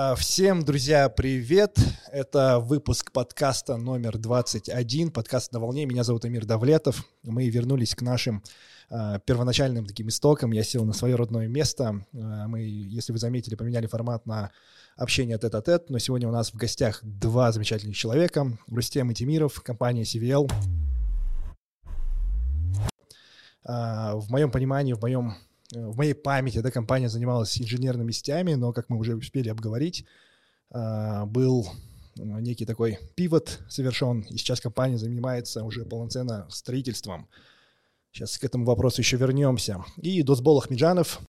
А, всем, друзья, привет! Это выпуск подкаста номер 21, подкаст «На волне». Меня зовут Амир Давлетов. Мы вернулись к нашим э, первоначальным таким истокам. Я сел на свое родное место. Э, мы, если вы заметили, поменяли формат на общение тет-а-тет, но сегодня у нас в гостях два замечательных человека. Рустем и Тимиров, компания CVL. Э, в моем понимании, в моем в моей памяти эта компания занималась инженерными сетями, но, как мы уже успели обговорить, а, был некий такой пивот совершен, и сейчас компания занимается уже полноценно строительством. Сейчас к этому вопросу еще вернемся. И Досбол Ахмеджанов.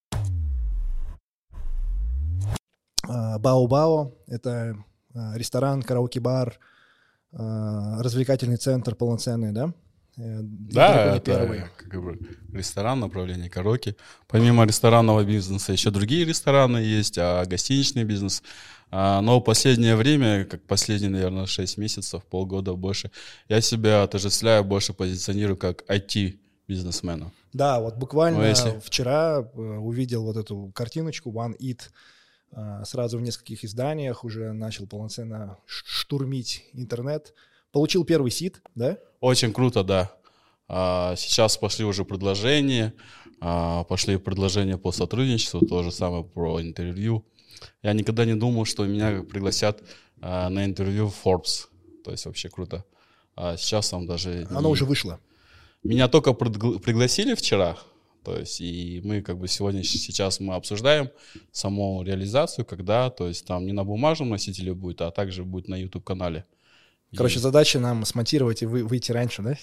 Бао-Бао — это а, ресторан, караоке-бар, развлекательный центр полноценный, да? Э, да, это первые. как бы ресторан, направление караоке. Помимо ресторанного бизнеса еще другие рестораны есть, а гостиничный бизнес. А, но последнее время, как последние, наверное, 6 месяцев, полгода больше, я себя отождествляю, больше позиционирую как IT-бизнесмена. Да, вот буквально если... вчера э, увидел вот эту картиночку One Eat, э, сразу в нескольких изданиях уже начал полноценно штурмить интернет. Получил первый сид, да? Очень круто, да. А, сейчас пошли уже предложения, а, пошли предложения по сотрудничеству, то же самое про интервью. Я никогда не думал, что меня пригласят а, на интервью в Forbes. То есть вообще круто. А сейчас там даже... Оно не... уже вышло. Меня только пригласили вчера, то есть и мы как бы сегодня, сейчас мы обсуждаем саму реализацию, когда, то есть там не на бумажном носителе будет, а также будет на YouTube-канале. Короче, задача нам смонтировать и вы, выйти раньше, да?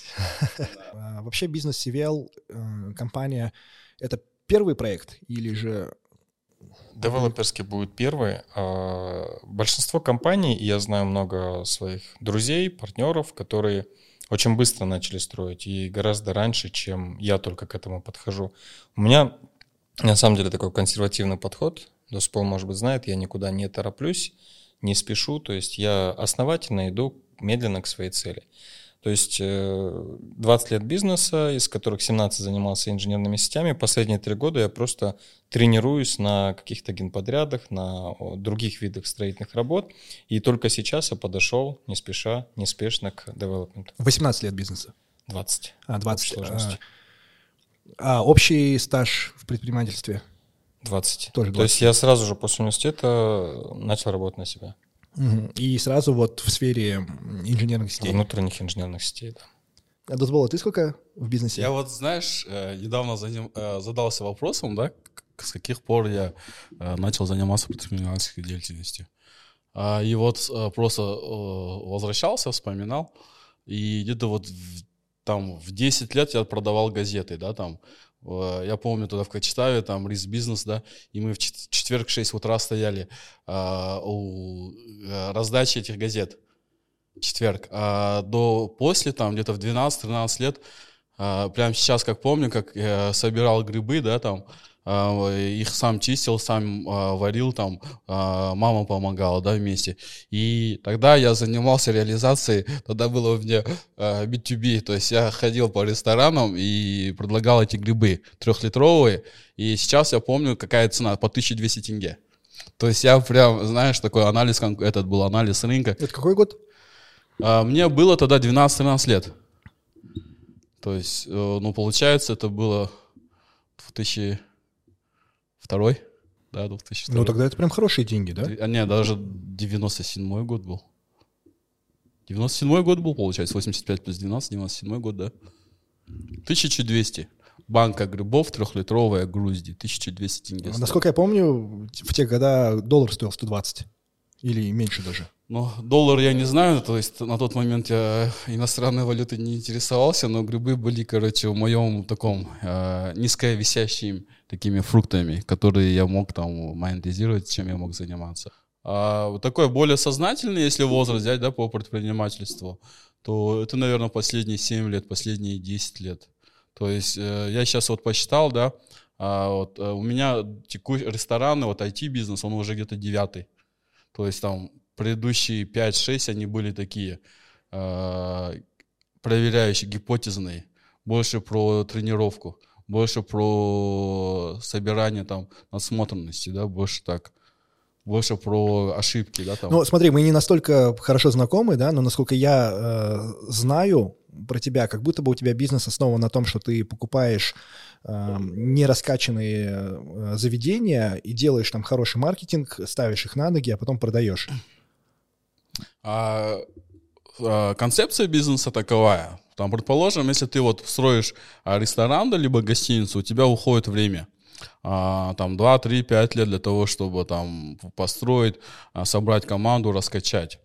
А, вообще бизнес CVL, э, компания, это первый проект или же... Девелоперский будет первый. А, большинство компаний, я знаю много своих друзей, партнеров, которые очень быстро начали строить и гораздо раньше, чем я только к этому подхожу. У меня на самом деле такой консервативный подход. Доспол, может быть, знает, я никуда не тороплюсь, не спешу, то есть я основательно иду медленно к своей цели. То есть 20 э, лет бизнеса, из которых 17 занимался инженерными сетями, последние три года я просто тренируюсь на каких-то генподрядах, на других видах строительных работ, и только сейчас я подошел не спеша, неспешно к девелопменту. 18 лет бизнеса? 20. А, 20. А, а общий стаж в предпринимательстве? 20. Тоже 20. То есть я сразу же после университета начал работать на себя. И сразу вот в сфере инженерных сетей. Внутренних инженерных сетей, да. А Дозбола, ты сколько в бизнесе? Я вот, знаешь, э, недавно э, задался вопросом, да, с каких пор я э, начал заниматься предпринимательской деятельностью. А, и вот просто возвращался, вспоминал, и где-то вот там в 10 лет я продавал газеты, да, там я помню тогда в Качетаве, там, рис бизнес, да, и мы в четверг в 6 утра стояли а, у э, раздачи этих газет. Четверг. А до после, там, где-то в 12-13 лет, а, прямо сейчас, как помню, как я собирал грибы, да, там, их сам чистил, сам а, варил, там а, мама помогала, да, вместе. И тогда я занимался реализацией, тогда было у меня B2B, то есть я ходил по ресторанам и предлагал эти грибы трехлитровые, и сейчас я помню, какая цена, по 1200 тенге. То есть я прям, знаешь, такой анализ, этот был анализ рынка. Это какой год? Мне было тогда 12-13 лет. То есть, э, ну, получается, это было 2000 Второй? Да, 2002. Ну, тогда это прям хорошие деньги, да? А, нет, даже 97-й год был. 97-й год был, получается, 85 плюс 12, 97-й год, да. 1200. Банка грибов, трехлитровая грузди, 1200 тенге. А, насколько я помню, в те года доллар стоил 120. Или меньше даже. Ну, доллар я не знаю, то есть на тот момент я иностранной валютой не интересовался, но грибы были, короче, в моем таком э, низковисящим такими фруктами, которые я мог там монетизировать, чем я мог заниматься. А такой более сознательный, если возраст взять, да, по предпринимательству, то это, наверное, последние 7 лет, последние 10 лет. То есть э, я сейчас вот посчитал, да, а вот э, у меня текущий рестораны, вот IT-бизнес, он уже где-то девятый. То есть там предыдущие 5-6, они были такие э, проверяющие, гипотезные, больше про тренировку, больше про собирание там насмотренности, да, больше так. больше про ошибки, да, там. Ну, смотри, мы не настолько хорошо знакомы, да, но насколько я э, знаю про тебя, как будто бы у тебя бизнес основан на том, что ты покупаешь э, нераскачанные э, заведения и делаешь там хороший маркетинг, ставишь их на ноги, а потом продаешь. А, а, концепция бизнеса таковая. Там, предположим, если ты вот строишь а, ресторан, либо гостиницу, у тебя уходит время. А, там 2, 3, 5 лет для того, чтобы там построить, а, собрать команду, раскачать.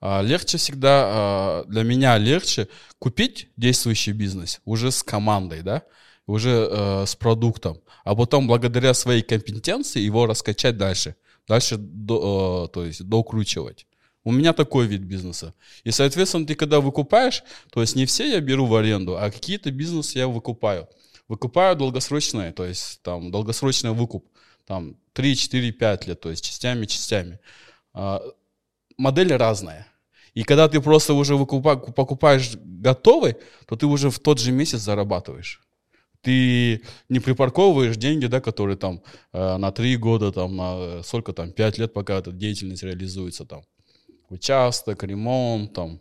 А, легче всегда, а, для меня легче купить действующий бизнес уже с командой, да, уже э, с продуктом, а потом благодаря своей компетенции его раскачать дальше, дальше до, э, то есть докручивать. У меня такой вид бизнеса. И, соответственно, ты когда выкупаешь, то есть не все я беру в аренду, а какие-то бизнесы я выкупаю. Выкупаю долгосрочные, то есть там долгосрочный выкуп, там 3, 4, 5 лет, то есть частями, частями. А, модель разная. И когда ты просто уже выкупа, покупаешь готовый, то ты уже в тот же месяц зарабатываешь. Ты не припарковываешь деньги, да, которые там э, на 3 года, там, на сколько там, 5 лет, пока эта деятельность реализуется там участок, ремонт, там,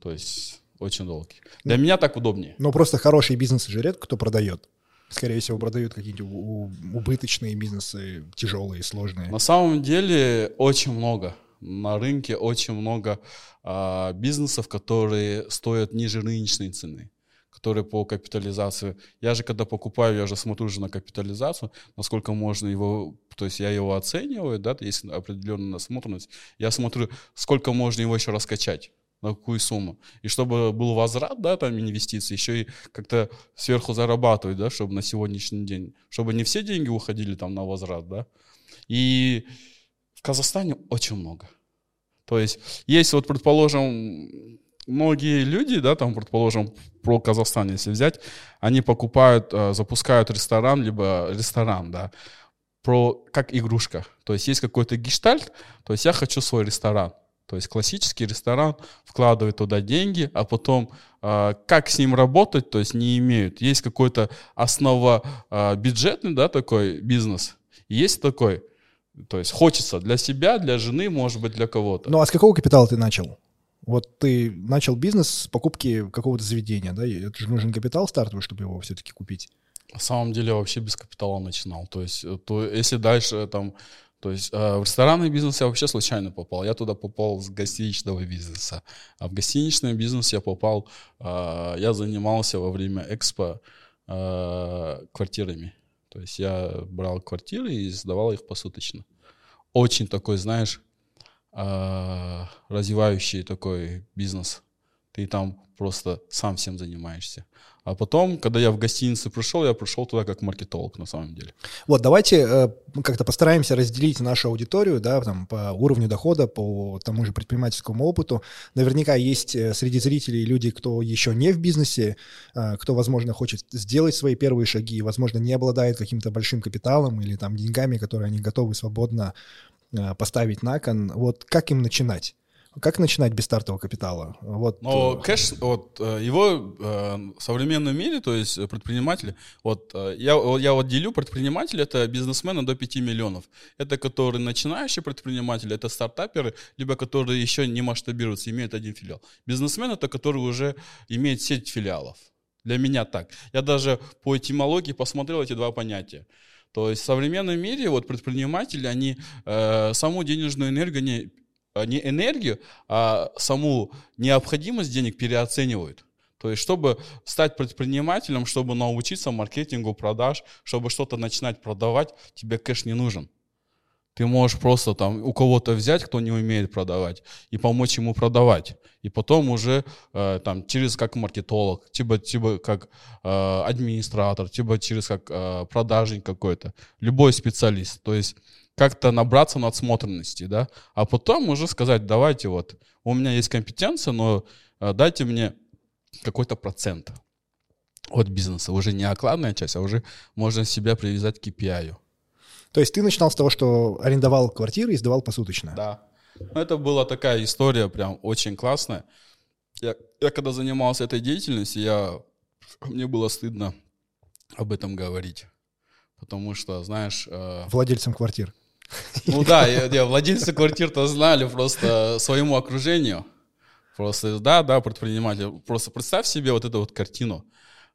то есть очень долгий. Для ну, меня так удобнее. Но просто хорошие бизнесы же редко кто продает. Скорее всего, продают какие-нибудь убыточные бизнесы, тяжелые, сложные. На самом деле очень много. На рынке очень много а, бизнесов, которые стоят ниже рыночной цены которые по капитализации. Я же когда покупаю, я же смотрю же на капитализацию, насколько можно его, то есть я его оцениваю, да, есть определенная насмотренность. Я смотрю, сколько можно его еще раскачать на какую сумму. И чтобы был возврат, да, там инвестиций, еще и как-то сверху зарабатывать, да, чтобы на сегодняшний день, чтобы не все деньги уходили там на возврат, да. И в Казахстане очень много. То есть есть вот, предположим, многие люди, да, там, предположим, про Казахстан, если взять, они покупают, э, запускают ресторан, либо ресторан, да, про как игрушка. То есть есть какой-то гештальт, то есть я хочу свой ресторан. То есть классический ресторан вкладывает туда деньги, а потом э, как с ним работать, то есть не имеют. Есть какой-то основа э, бюджетный, да, такой бизнес. Есть такой, то есть хочется для себя, для жены, может быть, для кого-то. Ну а с какого капитала ты начал? Вот ты начал бизнес с покупки какого-то заведения, да? Это же нужен капитал стартовый, чтобы его все-таки купить. На самом деле вообще без капитала начинал. То есть, э, то, если дальше там, то есть э, в ресторанный бизнес я вообще случайно попал. Я туда попал с гостиничного бизнеса. А в гостиничный бизнес я попал, э, я занимался во время экспо э, квартирами. То есть я брал квартиры и сдавал их посуточно. Очень такой, знаешь, э, развивающий такой бизнес. Ты там просто сам всем занимаешься. А потом, когда я в гостиницу пришел, я пришел туда как маркетолог на самом деле. Вот, давайте э, как-то постараемся разделить нашу аудиторию, да, там, по уровню дохода, по тому же предпринимательскому опыту. Наверняка есть э, среди зрителей люди, кто еще не в бизнесе, э, кто, возможно, хочет сделать свои первые шаги, возможно, не обладает каким-то большим капиталом или там деньгами, которые они готовы свободно Э, поставить на кон. Вот как им начинать? Как начинать без стартового капитала? Вот. Но э, кэш, вот э, его в современном мире, то есть предприниматели, вот я, я вот делю предприниматели, это бизнесмены до 5 миллионов. Это которые начинающие предприниматели, это стартаперы, либо которые еще не масштабируются, имеют один филиал. Бизнесмен это который уже имеет сеть филиалов. Для меня так. Я даже по этимологии посмотрел эти два понятия. То есть в современном мире вот предприниматели, они э, саму денежную энергию, не, не энергию, а саму необходимость денег переоценивают. То есть, чтобы стать предпринимателем, чтобы научиться маркетингу, продаж, чтобы что-то начинать продавать, тебе кэш не нужен. Ты можешь просто там у кого-то взять, кто не умеет продавать, и помочь ему продавать. И потом уже э, там через как маркетолог, типа, типа как э, администратор, типа через как э, продажник какой-то. Любой специалист. То есть как-то набраться надсмотренности, да, а потом уже сказать, давайте вот, у меня есть компетенция, но э, дайте мне какой-то процент от бизнеса. Уже не окладная часть, а уже можно себя привязать к KPI. То есть ты начинал с того, что арендовал квартиры и сдавал посуточно? Да. Ну, это была такая история прям очень классная. Я, я когда занимался этой деятельностью, я, мне было стыдно об этом говорить. Потому что, знаешь... Э, Владельцам квартир. Ну да, владельцы квартир-то знали просто своему окружению. Просто, да, да, предприниматель. Просто представь себе вот эту вот картину.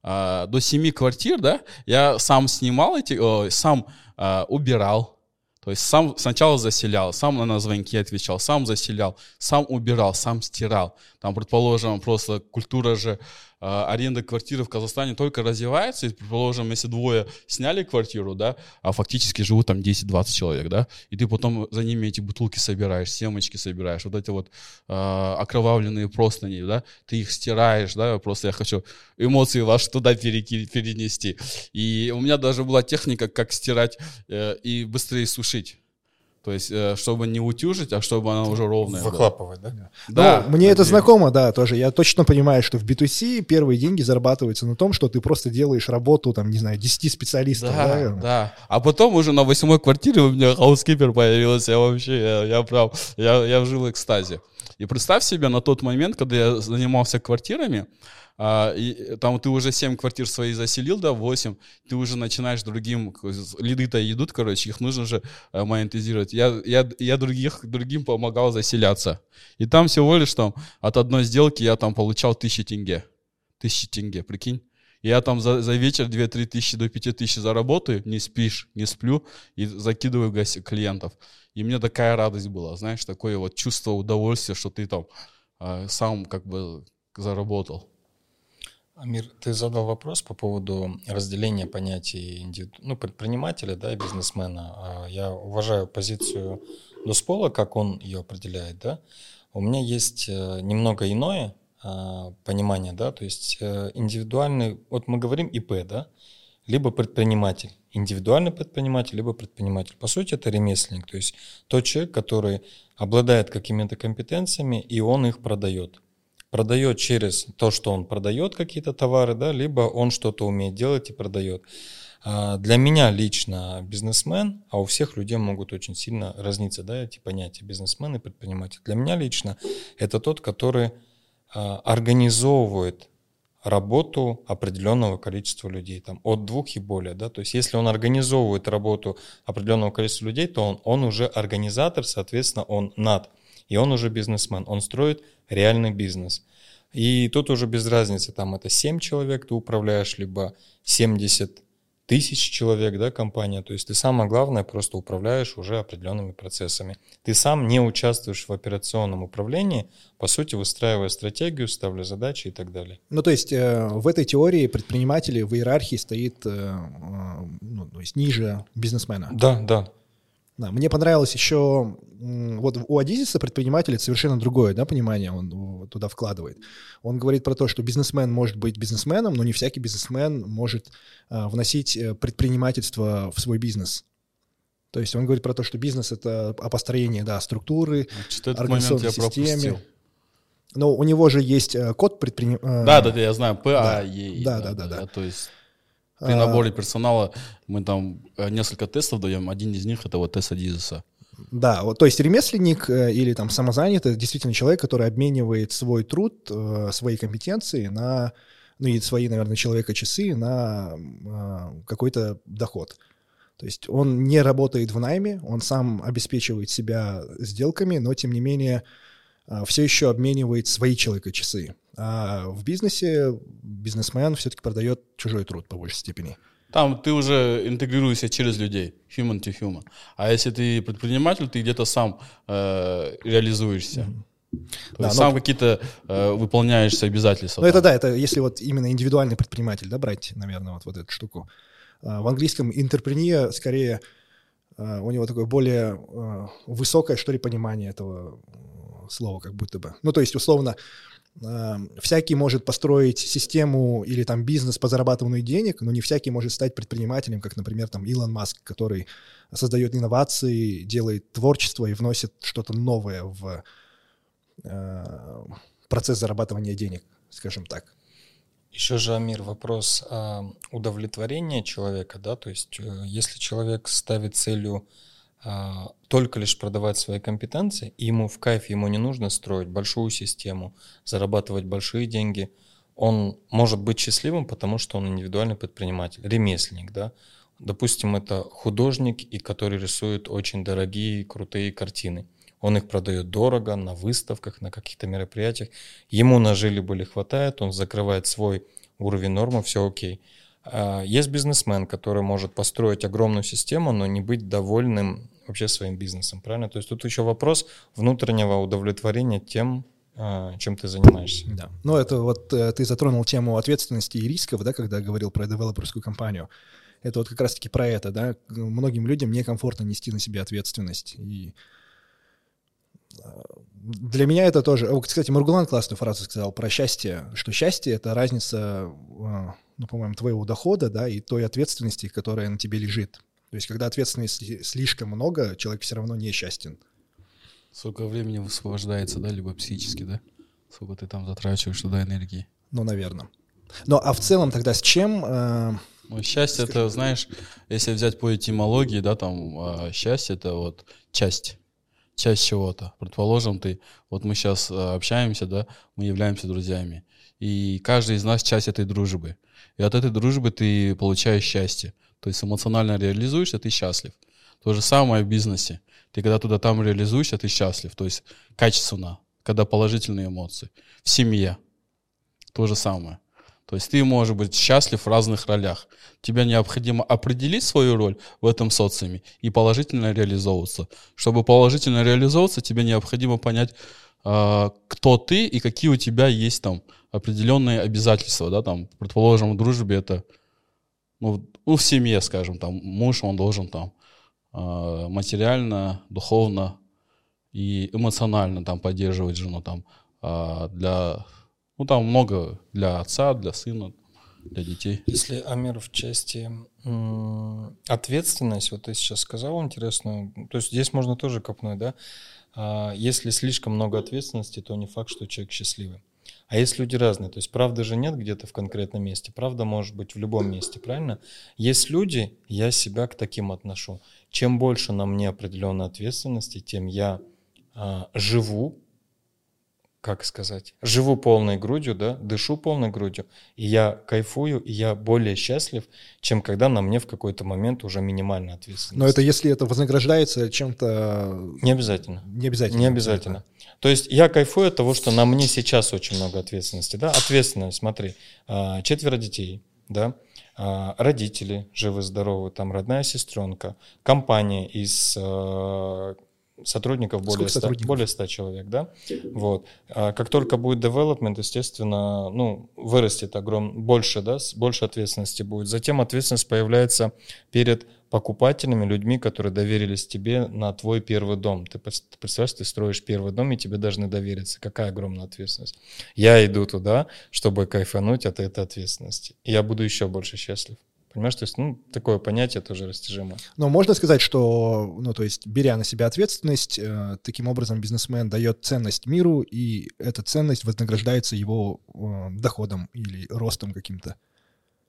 А, до семи квартир, да, я сам снимал эти, сам а, убирал, то есть сам сначала заселял, сам на звонки отвечал, сам заселял, сам убирал, сам стирал. Там, предположим, просто культура же аренда квартиры в Казахстане только развивается, и, предположим, если двое сняли квартиру, да, а фактически живут там 10-20 человек, да, и ты потом за ними эти бутылки собираешь, семечки собираешь, вот эти вот э, окровавленные простыни, да, ты их стираешь, да, просто я хочу эмоции ваши туда перенести. И у меня даже была техника, как стирать э, и быстрее сушить. То есть, э, чтобы не утюжить, а чтобы она уже ровная Выхлапывать, была. да? Да. Ну, мне это знакомо, да, тоже. Я точно понимаю, что в B2C первые деньги зарабатываются на том, что ты просто делаешь работу, там, не знаю, 10 специалистов. Да, да. да. А потом уже на восьмой квартире у меня хаускипер появился. Я вообще, я, я прав, я, я жил в экстазе. И представь себе на тот момент, когда я занимался квартирами, а, и там ты уже 7 квартир свои заселил, да, 8, ты уже начинаешь другим, лиды-то идут, короче, их нужно же а, монетизировать. Я, я, я других, другим помогал заселяться. И там всего лишь там от одной сделки я там получал 1000 тенге. 1000 тенге, прикинь. Я там за, за вечер 2-3 тысячи до 5 тысяч заработаю, не спишь, не сплю и закидываю гостей, клиентов. И мне такая радость была, знаешь, такое вот чувство удовольствия, что ты там э, сам как бы заработал. Амир, ты задал вопрос по поводу разделения понятий индивиду... ну, предпринимателя да, и бизнесмена. А я уважаю позицию Доспола, как он ее определяет. Да? У меня есть э, немного иное а, понимание, да, то есть э, индивидуальный, вот мы говорим ИП, да, либо предприниматель, индивидуальный предприниматель, либо предприниматель. По сути, это ремесленник, то есть тот человек, который обладает какими-то компетенциями, и он их продает продает через то, что он продает какие-то товары, да, либо он что-то умеет делать и продает. А, для меня лично бизнесмен, а у всех людей могут очень сильно разниться да, эти понятия бизнесмен и предприниматель. Для меня лично это тот, который организовывает работу определенного количества людей, там, от двух и более, да, то есть если он организовывает работу определенного количества людей, то он, он уже организатор, соответственно, он над и он уже бизнесмен, он строит реальный бизнес. И тут уже без разницы, там это 7 человек ты управляешь, либо 70 тысяч человек, да, компания. То есть ты самое главное просто управляешь уже определенными процессами. Ты сам не участвуешь в операционном управлении, по сути, выстраивая стратегию, ставля задачи и так далее. Ну, то есть э, в этой теории предприниматель в иерархии стоит э, э, ну, то есть ниже бизнесмена. Да, да. Да, мне понравилось еще, вот у Адизиса предприниматель это совершенно другое да, понимание он туда вкладывает. Он говорит про то, что бизнесмен может быть бизнесменом, но не всякий бизнесмен может а, вносить э, предпринимательство в свой бизнес. То есть он говорит про то, что бизнес — это о построении да, структуры, организационной системе. Но у него же есть э, код предпринимателя. Э, да, да, да, я знаю, ПАЕ. Да, да, да, да. да. То есть при наборе персонала мы там э, несколько тестов даем. Один из них это вот тест Адизеса. Да, вот, то есть ремесленник э, или там самозанятый действительно человек, который обменивает свой труд, э, свои компетенции на, ну и свои, наверное, человека часы на какой-то доход. То есть он не работает в найме, он сам обеспечивает себя сделками, но тем не менее все еще обменивает свои человека часы. А в бизнесе бизнесмен все-таки продает чужой труд по большей степени. Там ты уже интегрируешься через людей, human to human. А если ты предприниматель, ты где-то сам э, реализуешься. Mm-hmm. То да, есть сам какие-то э, выполняешь обязательства. Ну это да, это если вот именно индивидуальный предприниматель, да, брать, наверное, вот, вот эту штуку. А, в английском интерпрения скорее а, у него такое более а, высокое, что ли, понимание этого слова, как будто бы. Ну то есть условно всякий может построить систему или там бизнес по зарабатыванию денег, но не всякий может стать предпринимателем, как, например, там Илон Маск, который создает инновации, делает творчество и вносит что-то новое в э, процесс зарабатывания денег, скажем так. Еще же, Амир, вопрос о удовлетворении человека, да, то есть э, если человек ставит целью а, только лишь продавать свои компетенции, и ему в кайф, ему не нужно строить большую систему, зарабатывать большие деньги, он может быть счастливым, потому что он индивидуальный предприниматель, ремесленник, да, Допустим, это художник, и который рисует очень дорогие, крутые картины. Он их продает дорого на выставках, на каких-то мероприятиях. Ему на жили были хватает, он закрывает свой уровень нормы, все окей. А есть бизнесмен, который может построить огромную систему, но не быть довольным вообще своим бизнесом, правильно? То есть тут еще вопрос внутреннего удовлетворения тем, а, чем ты занимаешься. Да. Ну, это вот э, ты затронул тему ответственности и рисков, да, когда говорил про девелоперскую компанию. Это вот как раз-таки про это, да. Многим людям некомфортно нести на себе ответственность. И а, для меня это тоже... Кстати, Маргулан классную фразу сказал про счастье, что счастье — это разница, а, ну, по-моему, твоего дохода, да, и той ответственности, которая на тебе лежит. То есть, когда ответственности слишком много, человек все равно несчастен. Сколько времени высвобождается, да, либо психически, да? Сколько ты там затрачиваешь туда энергии? Ну, наверное. Ну, а в целом тогда с чем... Э, ну, счастье это, знаешь, если взять по этимологии, да, там э, счастье это вот часть часть чего-то. Предположим, ты, вот мы сейчас э, общаемся, да, мы являемся друзьями, и каждый из нас часть этой дружбы. И от этой дружбы ты получаешь счастье. То есть эмоционально реализуешься, ты счастлив. То же самое в бизнесе. Ты когда туда там реализуешься, ты счастлив. То есть качественно, когда положительные эмоции. В семье то же самое. То есть ты можешь быть счастлив в разных ролях. Тебе необходимо определить свою роль в этом социуме и положительно реализовываться. Чтобы положительно реализовываться, тебе необходимо понять, а, кто ты и какие у тебя есть там определенные обязательства. Да, там, предположим, в дружбе это, ну, ну, в семье, скажем, там, муж, он должен там а, материально, духовно и эмоционально там поддерживать жену там а, для ну, там много для отца, для сына, для детей. Если, Амир, в части ответственность, вот ты сейчас сказал интересную, то есть здесь можно тоже копнуть, да? А, если слишком много ответственности, то не факт, что человек счастливый. А есть люди разные, то есть правда же нет где-то в конкретном месте, правда может быть в любом месте, правильно? Есть люди, я себя к таким отношу. Чем больше на мне определенной ответственности, тем я а, живу как сказать, живу полной грудью, да, дышу полной грудью, и я кайфую, и я более счастлив, чем когда на мне в какой-то момент уже минимальная ответственность. Но это если это вознаграждается чем-то... Не обязательно. Не обязательно. Не обязательно. То есть я кайфую от того, что на мне сейчас очень много ответственности, да, ответственность, смотри, а, четверо детей, да, а, родители живы-здоровы, там родная сестренка, компания из сотрудников более 100, сотрудников? более 100 человек, да? Вот. А как только будет development, естественно, ну, вырастет огром, больше, да, больше ответственности будет. Затем ответственность появляется перед покупателями, людьми, которые доверились тебе на твой первый дом. Ты представляешь, ты строишь первый дом, и тебе должны довериться. Какая огромная ответственность. Я иду туда, чтобы кайфануть от этой ответственности. Я буду еще больше счастлив. Понимаешь, то есть, ну, такое понятие тоже растяжимо. Но можно сказать, что, ну, то есть, беря на себя ответственность, э, таким образом бизнесмен дает ценность миру, и эта ценность вознаграждается его э, доходом или ростом каким-то.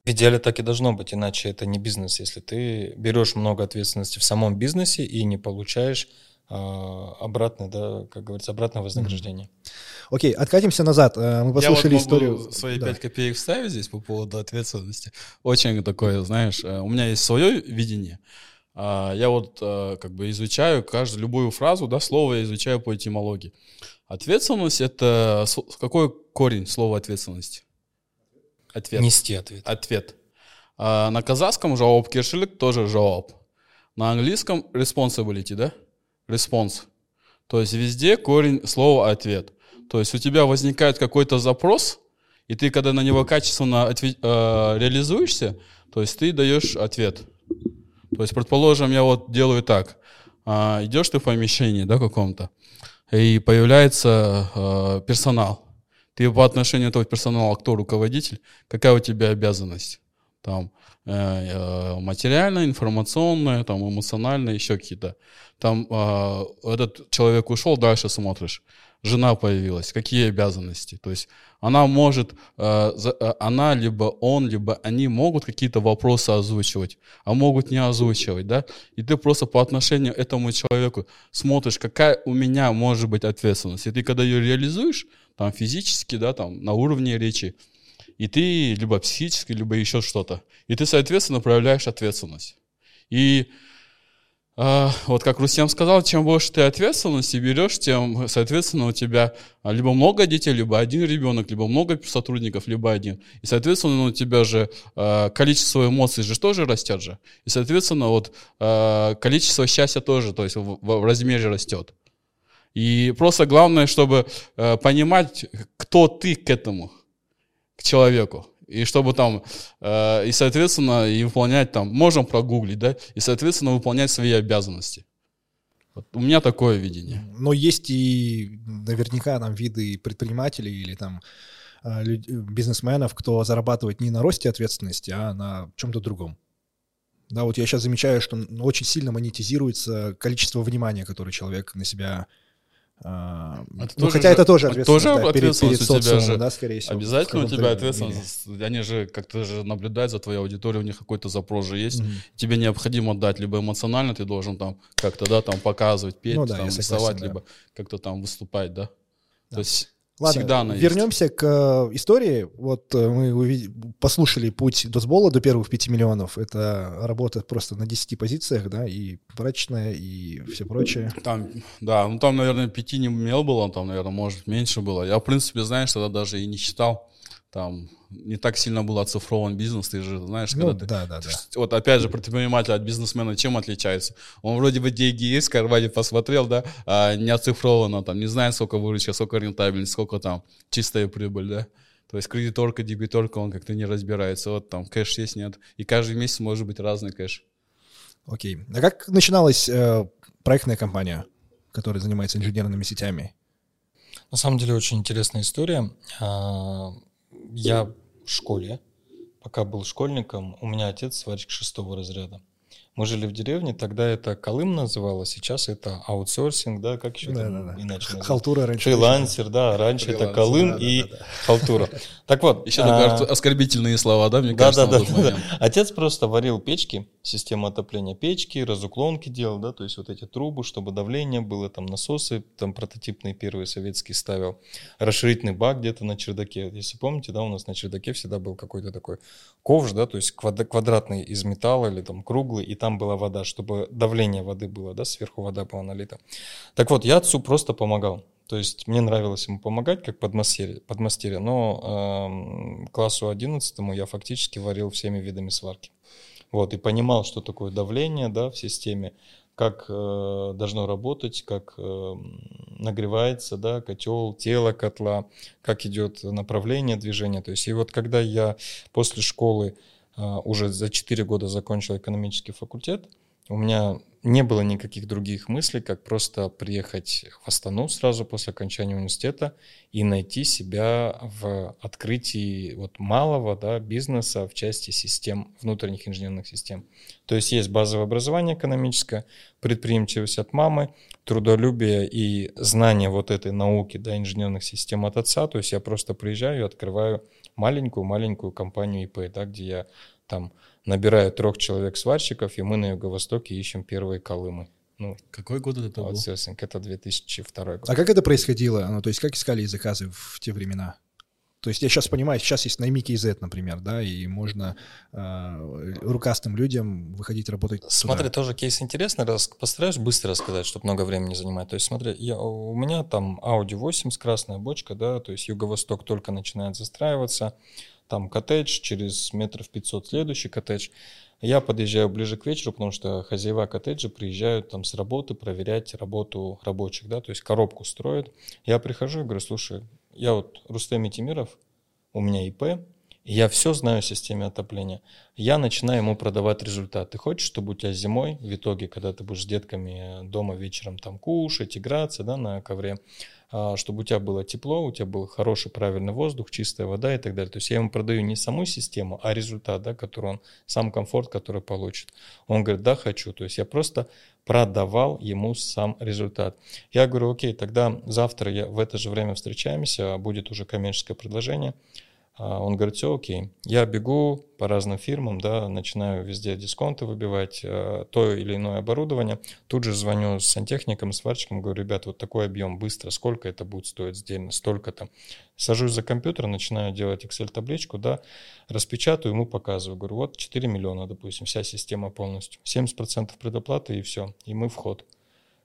В идеале так и должно быть, иначе это не бизнес. Если ты берешь много ответственности в самом бизнесе и не получаешь а, обратное, да, как говорится, обратное вознаграждение. Окей, okay, откатимся назад. Э, мы послушали Я вот историю. свои да. 5 копеек вставить здесь по поводу ответственности. Очень такое, знаешь, э, у меня есть свое видение. А, я вот э, как бы изучаю каждую, любую фразу, да, слово я изучаю по этимологии. Ответственность — это какой корень слова ответственность? Ответ. Нести ответ. Ответ. А на казахском жауап кершилик тоже жауап. На английском responsibility, да? Response. То есть везде корень слова ответ. То есть у тебя возникает какой-то запрос, и ты, когда на него качественно отве- э, реализуешься, то есть ты даешь ответ. То есть, предположим, я вот делаю так. Э, идешь ты в помещении, да, каком-то, и появляется э, персонал. Ты по отношению этого персонала, кто руководитель, какая у тебя обязанность? Там, материальная, информационная, там, эмоциональная, еще какие-то. Там э, этот человек ушел, дальше смотришь. Жена появилась, какие обязанности? То есть она может, э, за, э, она либо он, либо они могут какие-то вопросы озвучивать, а могут не озвучивать, да? И ты просто по отношению к этому человеку смотришь, какая у меня может быть ответственность. И ты когда ее реализуешь, там физически, да, там на уровне речи, и ты либо психически, либо еще что-то. И ты, соответственно, проявляешь ответственность. И а, вот как Рустем сказал, чем больше ты ответственности берешь, тем, соответственно, у тебя либо много детей, либо один ребенок, либо много сотрудников, либо один. И, соответственно, у тебя же а, количество эмоций же тоже растет же. И, соответственно, вот а, количество счастья тоже, то есть в, в размере растет. И просто главное, чтобы понимать, кто ты к этому, к человеку и чтобы там, э, и, соответственно, и выполнять там, можем прогуглить, да, и, соответственно, выполнять свои обязанности. Вот у меня такое видение. Но есть и наверняка там виды предпринимателей или там э, бизнесменов, кто зарабатывает не на росте ответственности, а на чем-то другом. Да, вот я сейчас замечаю, что очень сильно монетизируется количество внимания, которое человек на себя а, это ну, хотя же, это тоже ответственность, тоже да, ответственность перед, перед социумом, же, да, скорее всего. Обязательно у тебя ответственность. Мире. Они же как-то же наблюдают за твоей аудиторией, у них какой-то запрос же есть. Mm-hmm. Тебе необходимо дать, либо эмоционально ты должен там как-то, да, там показывать, петь, ну, да, там, рисовать, да. либо как-то там выступать, да. да. То есть Ладно, Всегда она вернемся есть. к э, истории. Вот э, мы увид... послушали путь Досбола до первых пяти миллионов. Это работа просто на 10 позициях, да, и прачечная, и все прочее. Там, да, ну там, наверное, пяти не имел было, там, наверное, может, меньше было. Я, в принципе, знаешь, тогда даже и не считал там не так сильно был оцифрован бизнес, ты же знаешь, ну, когда да, ты, да, да. вот опять же предприниматель от бизнесмена чем отличается? Он вроде бы деньги есть, в кармане посмотрел, да, а не оцифровано, там, не знает, сколько выручка, сколько рентабельность, сколько там чистая прибыль, да. То есть кредиторка, дебиторка, он как-то не разбирается. Вот там кэш есть, нет. И каждый месяц может быть разный кэш. Окей. А как начиналась э, проектная компания, которая занимается инженерными сетями? На самом деле очень интересная история. Я в школе, пока был школьником, у меня отец сварщик шестого разряда. Мы жили в деревне, тогда это Колым называлось, сейчас это аутсорсинг, да, как еще да, там да, да. иначе называется? Халтура раньше. Фрилансер, да, раньше Фрилансер, это Колым да, и да, да. халтура. Так вот. Еще а... оскорбительные слова, да, мне да, кажется, да, да, да. Отец просто варил печки, систему отопления печки, разуклонки делал, да, то есть вот эти трубы, чтобы давление было, там насосы, там прототипные первые советские ставил, расширительный бак где-то на чердаке. Если помните, да, у нас на чердаке всегда был какой-то такой ковш, да, то есть квадратный из металла или там круглый, и там была вода, чтобы давление воды было, да, сверху вода была налита. Так вот, я отцу просто помогал. То есть мне нравилось ему помогать как подмастерье, подмастерье но э, классу 11 я фактически варил всеми видами сварки. Вот, и понимал, что такое давление да, в системе, как э, должно работать, как э, нагревается да, котел, тело котла, как идет направление движения. То есть, и вот когда я после школы а, уже за 4 года закончил экономический факультет. У меня не было никаких других мыслей, как просто приехать в Астану сразу после окончания университета и найти себя в открытии вот малого да, бизнеса в части систем, внутренних инженерных систем. То есть есть базовое образование экономическое, предприимчивость от мамы, трудолюбие и знание вот этой науки да, инженерных систем от отца. То есть я просто приезжаю и открываю маленькую-маленькую компанию ИП, да, где я там набираю трех человек сварщиков, и мы на Юго-Востоке ищем первые колымы. Ну, Какой год это был? Это 2002 год. А как это происходило? Ну, то есть как искали заказы в те времена? То есть я сейчас понимаю, сейчас есть найми KZ, например, да, и можно э, рукастым людям выходить работать. Смотри, туда. тоже кейс интересный, раз постараюсь быстро рассказать, чтобы много времени занимать. То есть смотри, я, у меня там Audi 8 с красная бочка, да, то есть Юго-Восток только начинает застраиваться, там коттедж, через метров 500 следующий коттедж. Я подъезжаю ближе к вечеру, потому что хозяева коттеджа приезжают там с работы проверять работу рабочих, да, то есть коробку строят. Я прихожу и говорю, слушай, я вот Рустем Тимиров, у меня ИП, я все знаю о системе отопления. Я начинаю ему продавать результат. Ты хочешь, чтобы у тебя зимой, в итоге, когда ты будешь с детками дома вечером там кушать, играться да, на ковре, чтобы у тебя было тепло, у тебя был хороший, правильный воздух, чистая вода и так далее. То есть я ему продаю не саму систему, а результат, да, который он, сам комфорт, который получит. Он говорит, да, хочу. То есть я просто продавал ему сам результат. Я говорю, окей, тогда завтра я в это же время встречаемся, будет уже коммерческое предложение. А он говорит, все окей. Я бегу по разным фирмам, да, начинаю везде дисконты выбивать, э, то или иное оборудование. Тут же звоню с сантехником, сварщиком, говорю, ребят, вот такой объем быстро, сколько это будет стоить сдельно, столько-то. Сажусь за компьютер, начинаю делать Excel-табличку, да, распечатаю, ему показываю. Говорю, вот 4 миллиона, допустим, вся система полностью. 70% предоплаты и все, и мы в ход.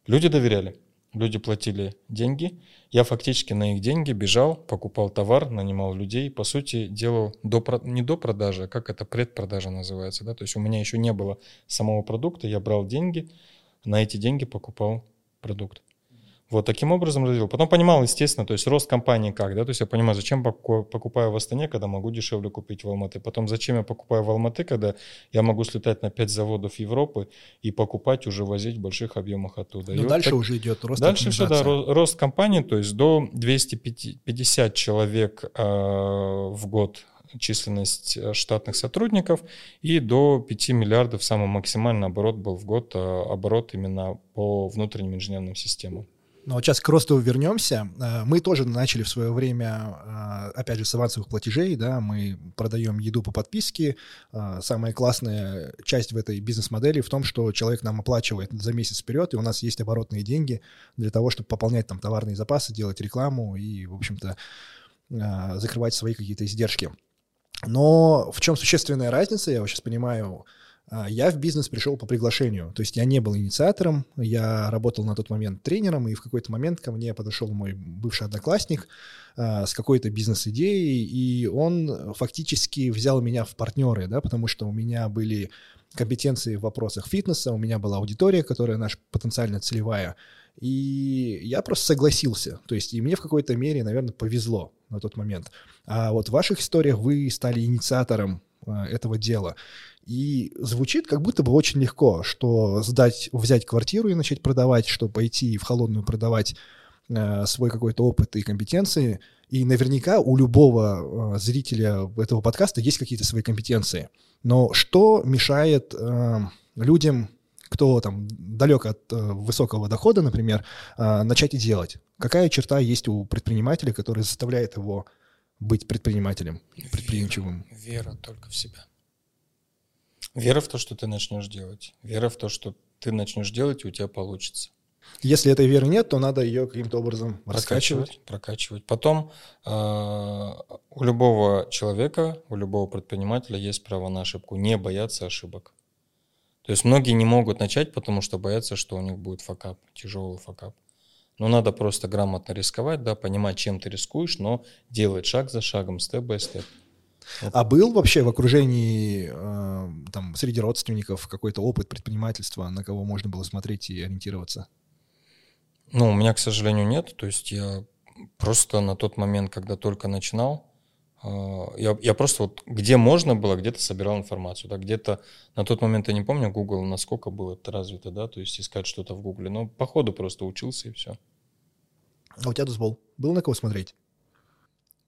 Люди доверяли. Люди платили деньги. Я фактически на их деньги бежал, покупал товар, нанимал людей. По сути, делал до, не до продажи, а как это предпродажа называется. Да? То есть у меня еще не было самого продукта. Я брал деньги, на эти деньги покупал продукт. Вот таким образом развил. Потом понимал, естественно, то есть рост компании как, да, то есть я понимаю, зачем покупаю в Астане, когда могу дешевле купить в Алматы. Потом зачем я покупаю в Алматы, когда я могу слетать на 5 заводов Европы и покупать, уже возить в больших объемах оттуда. Но и дальше вот так, уже идет рост Дальше все, да, рост компании, то есть до 250 человек э, в год численность э, штатных сотрудников и до 5 миллиардов самый максимальный оборот был в год, э, оборот именно по внутренним инженерным системам. Но вот сейчас к росту вернемся. Э, мы тоже начали в свое время, э, опять же, с авансовых платежей, да, мы продаем еду по подписке. Э, самая классная часть в этой бизнес-модели в том, что человек нам оплачивает за месяц вперед, и у нас есть оборотные деньги для того, чтобы пополнять там товарные запасы, делать рекламу и, в общем-то, закрывать свои какие-то издержки. Но в чем существенная разница, я сейчас понимаю, я в бизнес пришел по приглашению, то есть я не был инициатором, я работал на тот момент тренером, и в какой-то момент ко мне подошел мой бывший одноклассник а, с какой-то бизнес-идеей, и он фактически взял меня в партнеры, да, потому что у меня были компетенции в вопросах фитнеса, у меня была аудитория, которая наша потенциально целевая, и я просто согласился, то есть и мне в какой-то мере, наверное, повезло на тот момент. А вот в ваших историях вы стали инициатором. а, этого дела. И звучит как будто бы очень легко, что сдать, взять квартиру и начать продавать, что пойти в холодную продавать э, свой какой-то опыт и компетенции. И наверняка у любого э, зрителя этого подкаста есть какие-то свои компетенции. Но что мешает э, людям, кто там далек от э, высокого дохода, например, э, начать и делать? Какая черта есть у предпринимателя, которая заставляет его быть предпринимателем, предприимчивым? Вера, вера только в себя. Вера в то, что ты начнешь делать. Вера в то, что ты начнешь делать, и у тебя получится. Если этой веры нет, то надо ее каким-то образом раскачивать. Прокачивать. Потом э, у любого человека, у любого предпринимателя есть право на ошибку. Не бояться ошибок. То есть многие не могут начать, потому что боятся, что у них будет факап, тяжелый факап. Но надо просто грамотно рисковать, да, понимать, чем ты рискуешь, но делать шаг за шагом, step-by-step. А был вообще в окружении, э, там, среди родственников какой-то опыт предпринимательства, на кого можно было смотреть и ориентироваться? Ну, у меня, к сожалению, нет. То есть я просто на тот момент, когда только начинал, э, я, я просто вот где можно было, где-то собирал информацию. Да, где-то на тот момент, я не помню, Google, насколько было это развито, да, то есть искать что-то в Google. Но по ходу просто учился и все. А у тебя дозбол? Был на кого смотреть?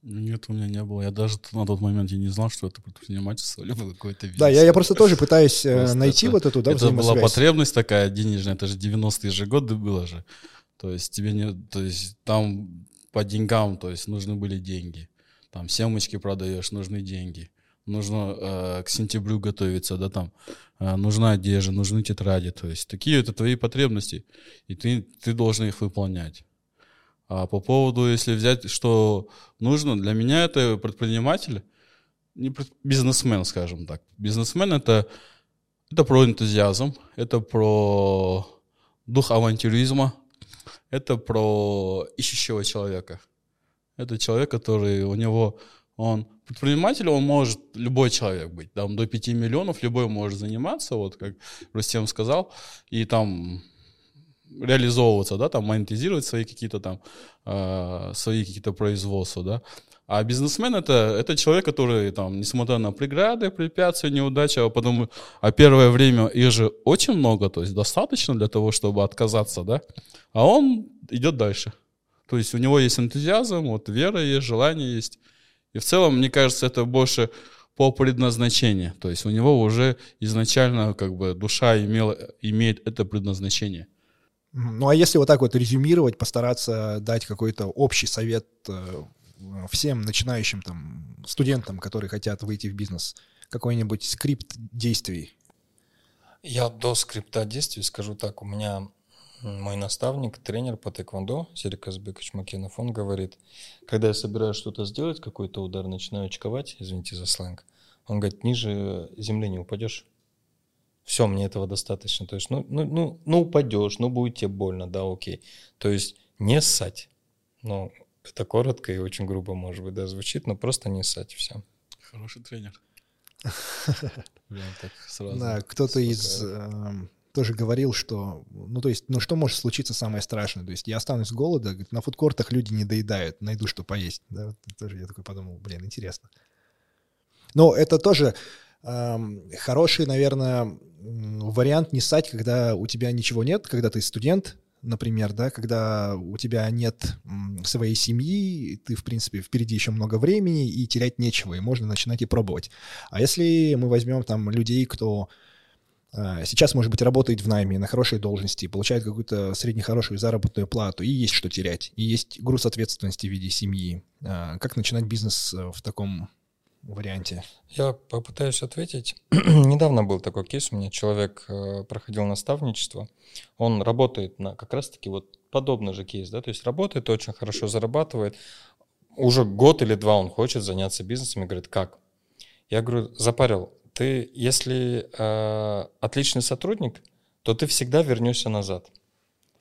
Нет, у меня не было. Я даже на тот момент я не знал, что это предпринимательство, либо какой-то бизнес. Да, я, я просто тоже пытаюсь э, просто найти это, вот эту, да, Это была потребность такая денежная, это же 90-е же годы было же. То есть тебе не, то есть там по деньгам, то есть нужны были деньги. Там семечки продаешь, нужны деньги. Нужно э, к сентябрю готовиться, да, там э, нужна одежда, нужны тетради. То есть такие это твои потребности, и ты, ты должен их выполнять. А по поводу, если взять, что нужно, для меня это предприниматель, не бизнесмен, скажем так. Бизнесмен это, это про энтузиазм, это про дух авантюризма, это про ищущего человека. Это человек, который у него, он предприниматель, он может, любой человек быть, там до 5 миллионов любой может заниматься, вот как Рустем сказал, и там реализовываться, да, там монетизировать свои какие-то там, э, свои какие-то производства, да. А бизнесмен это, это человек, который там, несмотря на преграды, препятствия, неудачи, а потом, а первое время их же очень много, то есть достаточно для того, чтобы отказаться, да, а он идет дальше. То есть у него есть энтузиазм, вот вера есть, желание есть. И в целом, мне кажется, это больше по предназначению. То есть у него уже изначально как бы душа имела, имеет это предназначение. Ну а если вот так вот резюмировать, постараться дать какой-то общий совет э, всем начинающим там студентам, которые хотят выйти в бизнес, какой-нибудь скрипт действий? Я до скрипта действий скажу так. У меня мой наставник, тренер по тэквондо, Серик Казбекович Макенов, он говорит, когда я собираюсь что-то сделать, какой-то удар, начинаю очковать, извините за сленг, он говорит, ниже земли не упадешь. Все, мне этого достаточно. То есть, ну, ну, ну, ну упадешь, ну будет тебе больно, да, окей. То есть не ссать. Ну, это коротко и очень грубо, может быть, да, звучит, но просто не ссать, все. Хороший тренер. Да, кто-то из эм, тоже говорил, что, ну, то есть, ну, что может случиться самое страшное? То есть, я останусь с голода, говорит, на фудкортах люди не доедают, найду, что поесть. Да, тоже я такой подумал, блин, интересно. Но это тоже хороший, наверное, вариант не ссать, когда у тебя ничего нет, когда ты студент, например, да, когда у тебя нет своей семьи, ты, в принципе, впереди еще много времени, и терять нечего, и можно начинать и пробовать. А если мы возьмем там людей, кто э, сейчас, может быть, работает в найме на хорошей должности, получает какую-то среднехорошую заработную плату, и есть что терять, и есть груз ответственности в виде семьи. Э, как начинать бизнес э, в таком варианте? Я попытаюсь ответить. Недавно был такой кейс, у меня человек э, проходил наставничество, он работает на как раз-таки вот подобный же кейс, да, то есть работает, очень хорошо зарабатывает, уже год или два он хочет заняться бизнесом и говорит, как? Я говорю, запарил, ты, если э, отличный сотрудник, то ты всегда вернешься назад.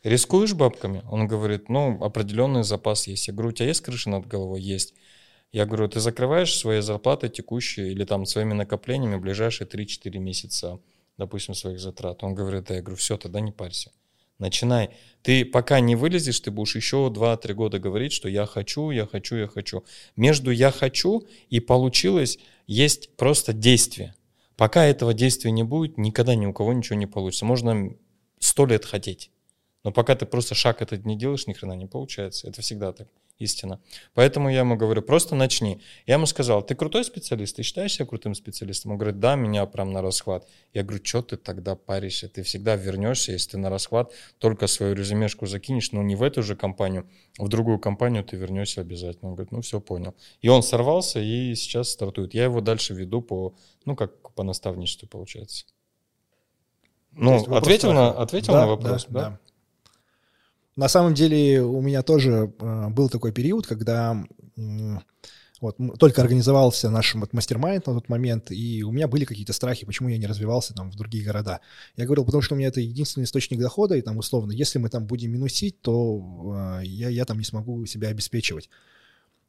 Рискуешь бабками? Он говорит, ну, определенный запас есть. Я говорю, у тебя есть крыша над головой? Есть. Я говорю, ты закрываешь свои зарплаты текущие или там своими накоплениями ближайшие 3-4 месяца, допустим, своих затрат. Он говорит, да, я говорю, все, тогда не парься. Начинай. Ты пока не вылезешь, ты будешь еще 2-3 года говорить, что я хочу, я хочу, я хочу. Между я хочу и получилось есть просто действие. Пока этого действия не будет, никогда ни у кого ничего не получится. Можно сто лет хотеть. Но пока ты просто шаг этот не делаешь, ни хрена не получается. Это всегда так истина. Поэтому я ему говорю, просто начни. Я ему сказал, ты крутой специалист, ты считаешь себя крутым специалистом? Он говорит, да, меня прям на расхват. Я говорю, что ты тогда паришься? Ты всегда вернешься, если ты на расхват только свою резюмешку закинешь, но не в эту же компанию, в другую компанию ты вернешься обязательно. Он говорит, ну все, понял. И он сорвался и сейчас стартует. Я его дальше веду по, ну как по наставничеству получается. Ну, ответил, на, ответил да, на вопрос, да? да? да. На самом деле у меня тоже э, был такой период, когда э, вот только организовался наш вот, мастер-майнд на тот момент, и у меня были какие-то страхи, почему я не развивался там в другие города. Я говорил, потому что у меня это единственный источник дохода, и там условно, если мы там будем минусить, то э, я, я там не смогу себя обеспечивать.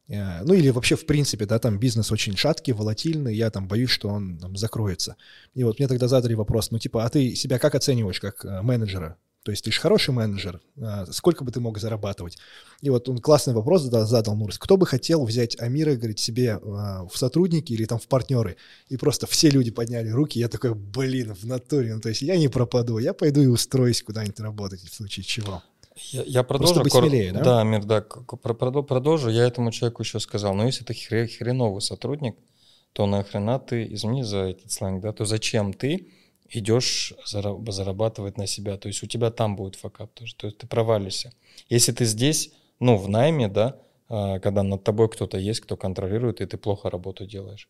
Э, ну или вообще в принципе, да, там бизнес очень шаткий, волатильный, я там боюсь, что он там закроется. И вот мне тогда задали вопрос, ну типа, а ты себя как оцениваешь как э, менеджера? То есть ты же хороший менеджер, а, сколько бы ты мог зарабатывать? И вот он классный вопрос задал, Нурс. Кто бы хотел взять Амира, говорит, себе а, в сотрудники или там в партнеры? И просто все люди подняли руки, я такой, блин, в натуре. Ну, то есть я не пропаду, я пойду и устроюсь куда-нибудь работать в случае чего. Я, я продолжу. Просто быть смелее, да? Да, Амир, да, продолжу. Я этому человеку еще сказал, но если ты хреновый сотрудник, то нахрена ты, извини за этот сленг, да, то зачем ты идешь зарабатывать на себя. То есть у тебя там будет факап тоже. То есть ты провалишься. Если ты здесь, ну, в найме, да, а, когда над тобой кто-то есть, кто контролирует, и ты плохо работу делаешь.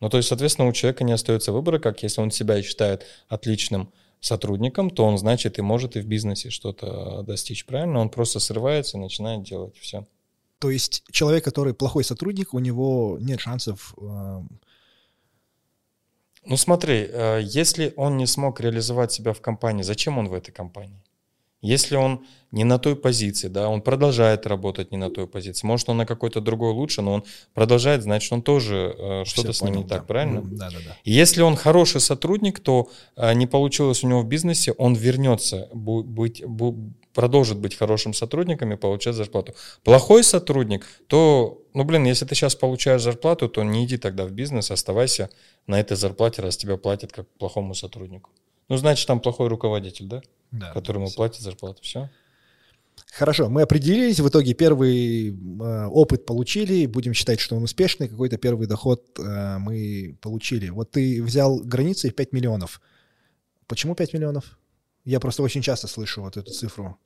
Ну, то есть, соответственно, у человека не остается выбора, как если он себя считает отличным сотрудником, то он, значит, и может и в бизнесе что-то достичь, правильно? Он просто срывается и начинает делать все. То есть человек, который плохой сотрудник, у него нет шансов э, ну смотри, э, если он не смог реализовать себя в компании, зачем он в этой компании? Если он не на той позиции, да, он продолжает работать не на той позиции. Может, он на какой-то другой лучше, но он продолжает, значит, он тоже э, что-то с ним не так, правильно? Да, да, да. если он хороший сотрудник, то э, не получилось у него в бизнесе, он вернется, быть, продолжит быть хорошим сотрудником и получать зарплату. Плохой сотрудник, то, ну блин, если ты сейчас получаешь зарплату, то не иди тогда в бизнес, оставайся на этой зарплате, раз тебя платят как плохому сотруднику. Ну, значит, там плохой руководитель, да? Да. Которому платят зарплату. Все. Хорошо, мы определились, в итоге первый э, опыт получили, будем считать, что он успешный, какой-то первый доход э, мы получили. Вот ты взял границей 5 миллионов. Почему 5 миллионов? Я просто очень часто слышу вот эту цифру.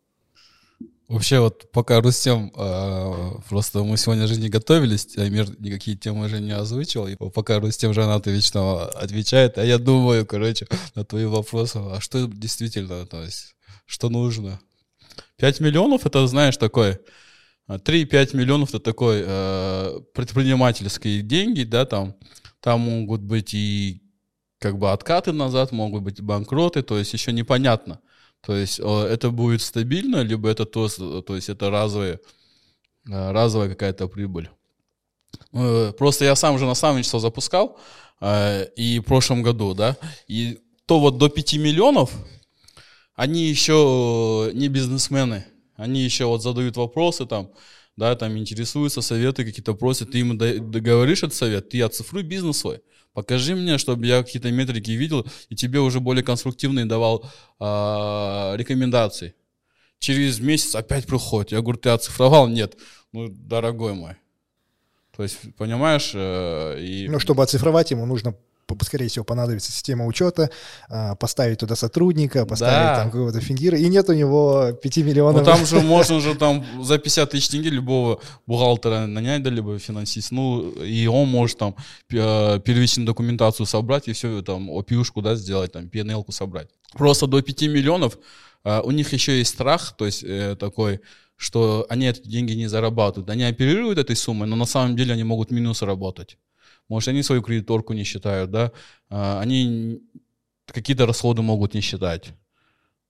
Вообще вот пока Рустем, э, просто мы сегодня же не готовились, Амир никакие темы же не озвучил, и пока Рустем Жанатович там отвечает, а я думаю, короче, на твои вопросы, а что действительно, то есть, что нужно? 5 миллионов, это, знаешь, такой, 3-5 миллионов это такой э, предпринимательские деньги, да, там, там могут быть и как бы откаты назад, могут быть банкроты, то есть еще непонятно. То есть это будет стабильно, либо это то, то есть это разовая, э, разовая какая-то прибыль. Э, просто я сам же наставничество запускал, э, и в прошлом году, да, и то вот до 5 миллионов, они еще не бизнесмены, они еще вот задают вопросы там, да, там интересуются, советы какие-то просят, ты им договоришь этот совет, ты оцифруй бизнес свой. Покажи мне, чтобы я какие-то метрики видел и тебе уже более конструктивные давал э, рекомендации. Через месяц опять приходит. Я говорю, ты оцифровал? Нет. Ну, дорогой мой. То есть, понимаешь? Э, и... Ну, чтобы оцифровать, ему нужно скорее всего, понадобится система учета, а, поставить туда сотрудника, поставить да. там какого-то финдира, и нет у него 5 миллионов. Ну там же можно же там за 50 тысяч тенге любого бухгалтера нанять, да, либо финансист, ну, и он может там э, первичную документацию собрать и все там опиушку, да, сделать, там, pnl собрать. Просто до 5 миллионов а, у них еще есть страх, то есть э, такой, что они эти деньги не зарабатывают. Они оперируют этой суммой, но на самом деле они могут минус работать. Может, они свою кредиторку не считают, да, а, они какие-то расходы могут не считать.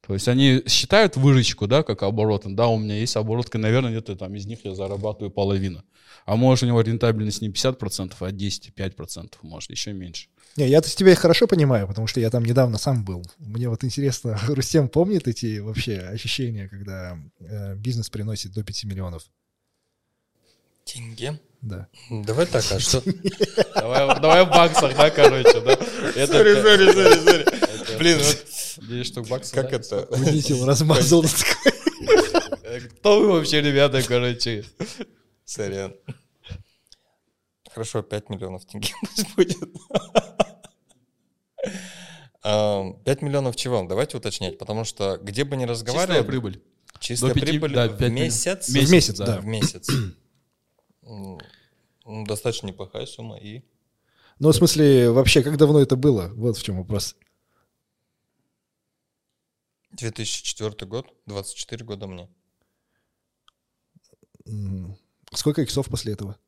То есть они считают выручку, да, как оборот. Да, у меня есть оборотка, наверное, где-то там из них я зарабатываю половину. А может, у него рентабельность не 50%, а 10-5%, может, еще меньше. Не, я-то тебя хорошо понимаю, потому что я там недавно сам был. Мне вот интересно, Рустем помнит эти вообще ощущения, когда э, бизнес приносит до 5 миллионов? Тенге? Да. Давай так, а что? Давай, давай в баксах, да, короче, да? Sorry, sorry, sorry, sorry. Блин, вот 10 штук баксов. Как это? Вынесил, размазал. Кто вы вообще, ребята, короче? Сорян. Хорошо, 5 миллионов тенге пусть будет. 5 миллионов чего? Давайте уточнять, потому что где бы ни разговаривали... Чистая прибыль. Чистая прибыль в месяц? В месяц, да. В месяц. Ну, достаточно неплохая сумма и... Ну, в смысле, вообще, как давно это было? Вот в чем вопрос. 2004 год, 24 года мне. Сколько иксов после этого?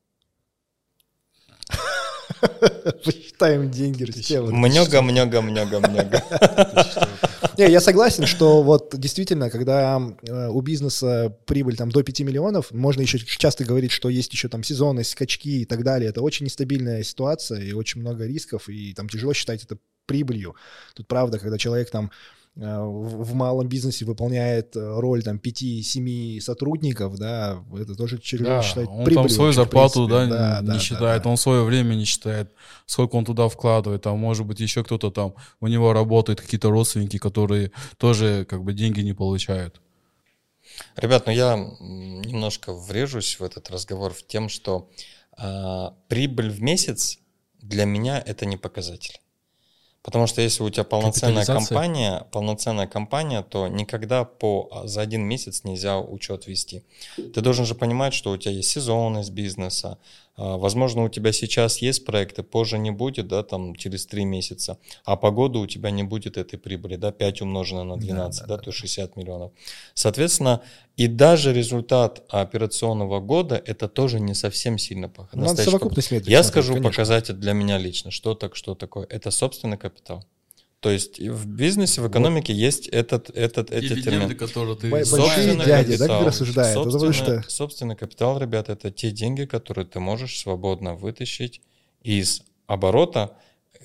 Посчитаем деньги. Много, много, много, много. Не, я согласен, что вот действительно, когда э, у бизнеса прибыль там до 5 миллионов, можно еще часто говорить, что есть еще там сезонность, скачки и так далее. Это очень нестабильная ситуация и очень много рисков, и там тяжело считать это прибылью. Тут правда, когда человек там в малом бизнесе выполняет э, роль там 5-7 сотрудников, да, это тоже тяжело да, считать он там свою зарплату, да, да, не да, считает, да, он свое время не считает, сколько он туда вкладывает, там, может быть, еще кто-то там, у него работают какие-то родственники, которые тоже как бы деньги не получают. Ребят, ну я немножко врежусь в этот разговор в тем, что э, прибыль в месяц для меня это не показатель. Потому что если у тебя полноценная компания, полноценная компания, то никогда по, а, за один месяц нельзя учет вести. Ты должен же понимать, что у тебя есть сезонность бизнеса, возможно, у тебя сейчас есть проекты, позже не будет, да, там через 3 месяца, а по году у тебя не будет этой прибыли, да, 5 умножено на 12, да, да, да, то 60 миллионов. Соответственно, и даже результат операционного года это тоже не совсем сильно похоже. Я смотреть, скажу конечно. показатель для меня лично, что так, что такое. Это собственный капитал. То есть в бизнесе, в экономике вот. есть этот, этот, эти термины. которые ты... Большие дяди, капитал, да, как рассуждают? Собственный, что... собственный капитал, ребята, это те деньги, которые ты можешь свободно вытащить из оборота,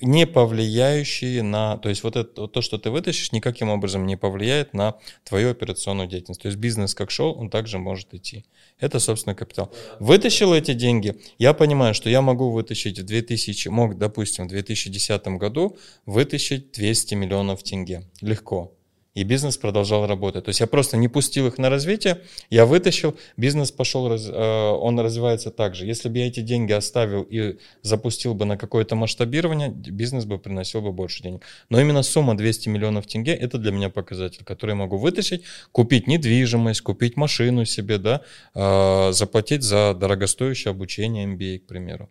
не повлияющие на, то есть вот это, то, что ты вытащишь, никаким образом не повлияет на твою операционную деятельность. То есть бизнес как шел, он также может идти. Это собственный капитал. Вытащил эти деньги, я понимаю, что я могу вытащить в 2000, мог, допустим, в 2010 году вытащить 200 миллионов тенге. Легко. И бизнес продолжал работать. То есть я просто не пустил их на развитие, я вытащил, бизнес пошел, э, он развивается так же. Если бы я эти деньги оставил и запустил бы на какое-то масштабирование, бизнес бы приносил бы больше денег. Но именно сумма 200 миллионов тенге, это для меня показатель, который я могу вытащить, купить недвижимость, купить машину себе, да, э, заплатить за дорогостоящее обучение MBA, к примеру.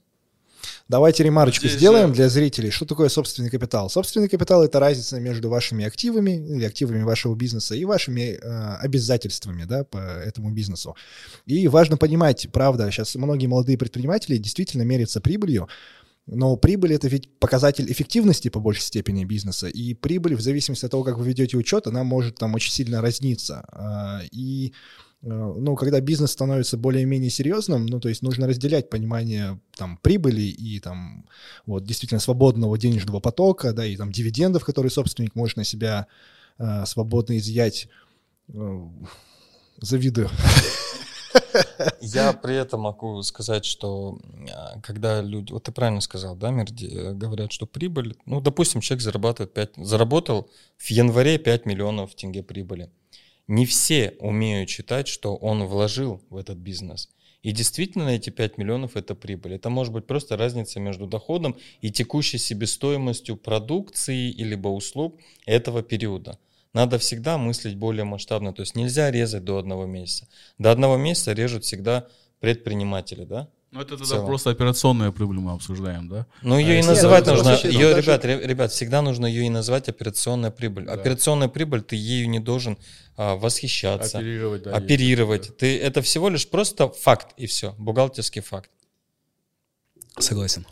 Давайте ремарочку Здесь сделаем же... для зрителей. Что такое собственный капитал? Собственный капитал — это разница между вашими активами или активами вашего бизнеса и вашими э, обязательствами да, по этому бизнесу. И важно понимать, правда, сейчас многие молодые предприниматели действительно мерятся прибылью, но прибыль — это ведь показатель эффективности по большей степени бизнеса, и прибыль, в зависимости от того, как вы ведете учет, она может там очень сильно разниться. Э, и ну, когда бизнес становится более-менее серьезным, ну, то есть нужно разделять понимание там прибыли и там вот действительно свободного денежного потока, да, и там дивидендов, которые собственник может на себя э, свободно изъять. Э, завидую. Я при этом могу сказать, что а, когда люди, вот ты правильно сказал, да, Мирди, э, говорят, что прибыль, ну, допустим, человек зарабатывает 5, заработал в январе 5 миллионов тенге прибыли не все умеют читать, что он вложил в этот бизнес. И действительно эти 5 миллионов это прибыль. Это может быть просто разница между доходом и текущей себестоимостью продукции или услуг этого периода. Надо всегда мыслить более масштабно. То есть нельзя резать до одного месяца. До одного месяца режут всегда предприниматели, да? Ну, это тогда просто операционная прибыль мы обсуждаем, да? Ну, ее а и называть нет, нужно, ее, даже... ребят, ребят, всегда нужно ее и назвать операционная прибыль. Да. Операционная прибыль, ты ею не должен а, восхищаться, оперировать. Да, оперировать. Есть, ты, это всего лишь просто факт и все, бухгалтерский факт. Согласен.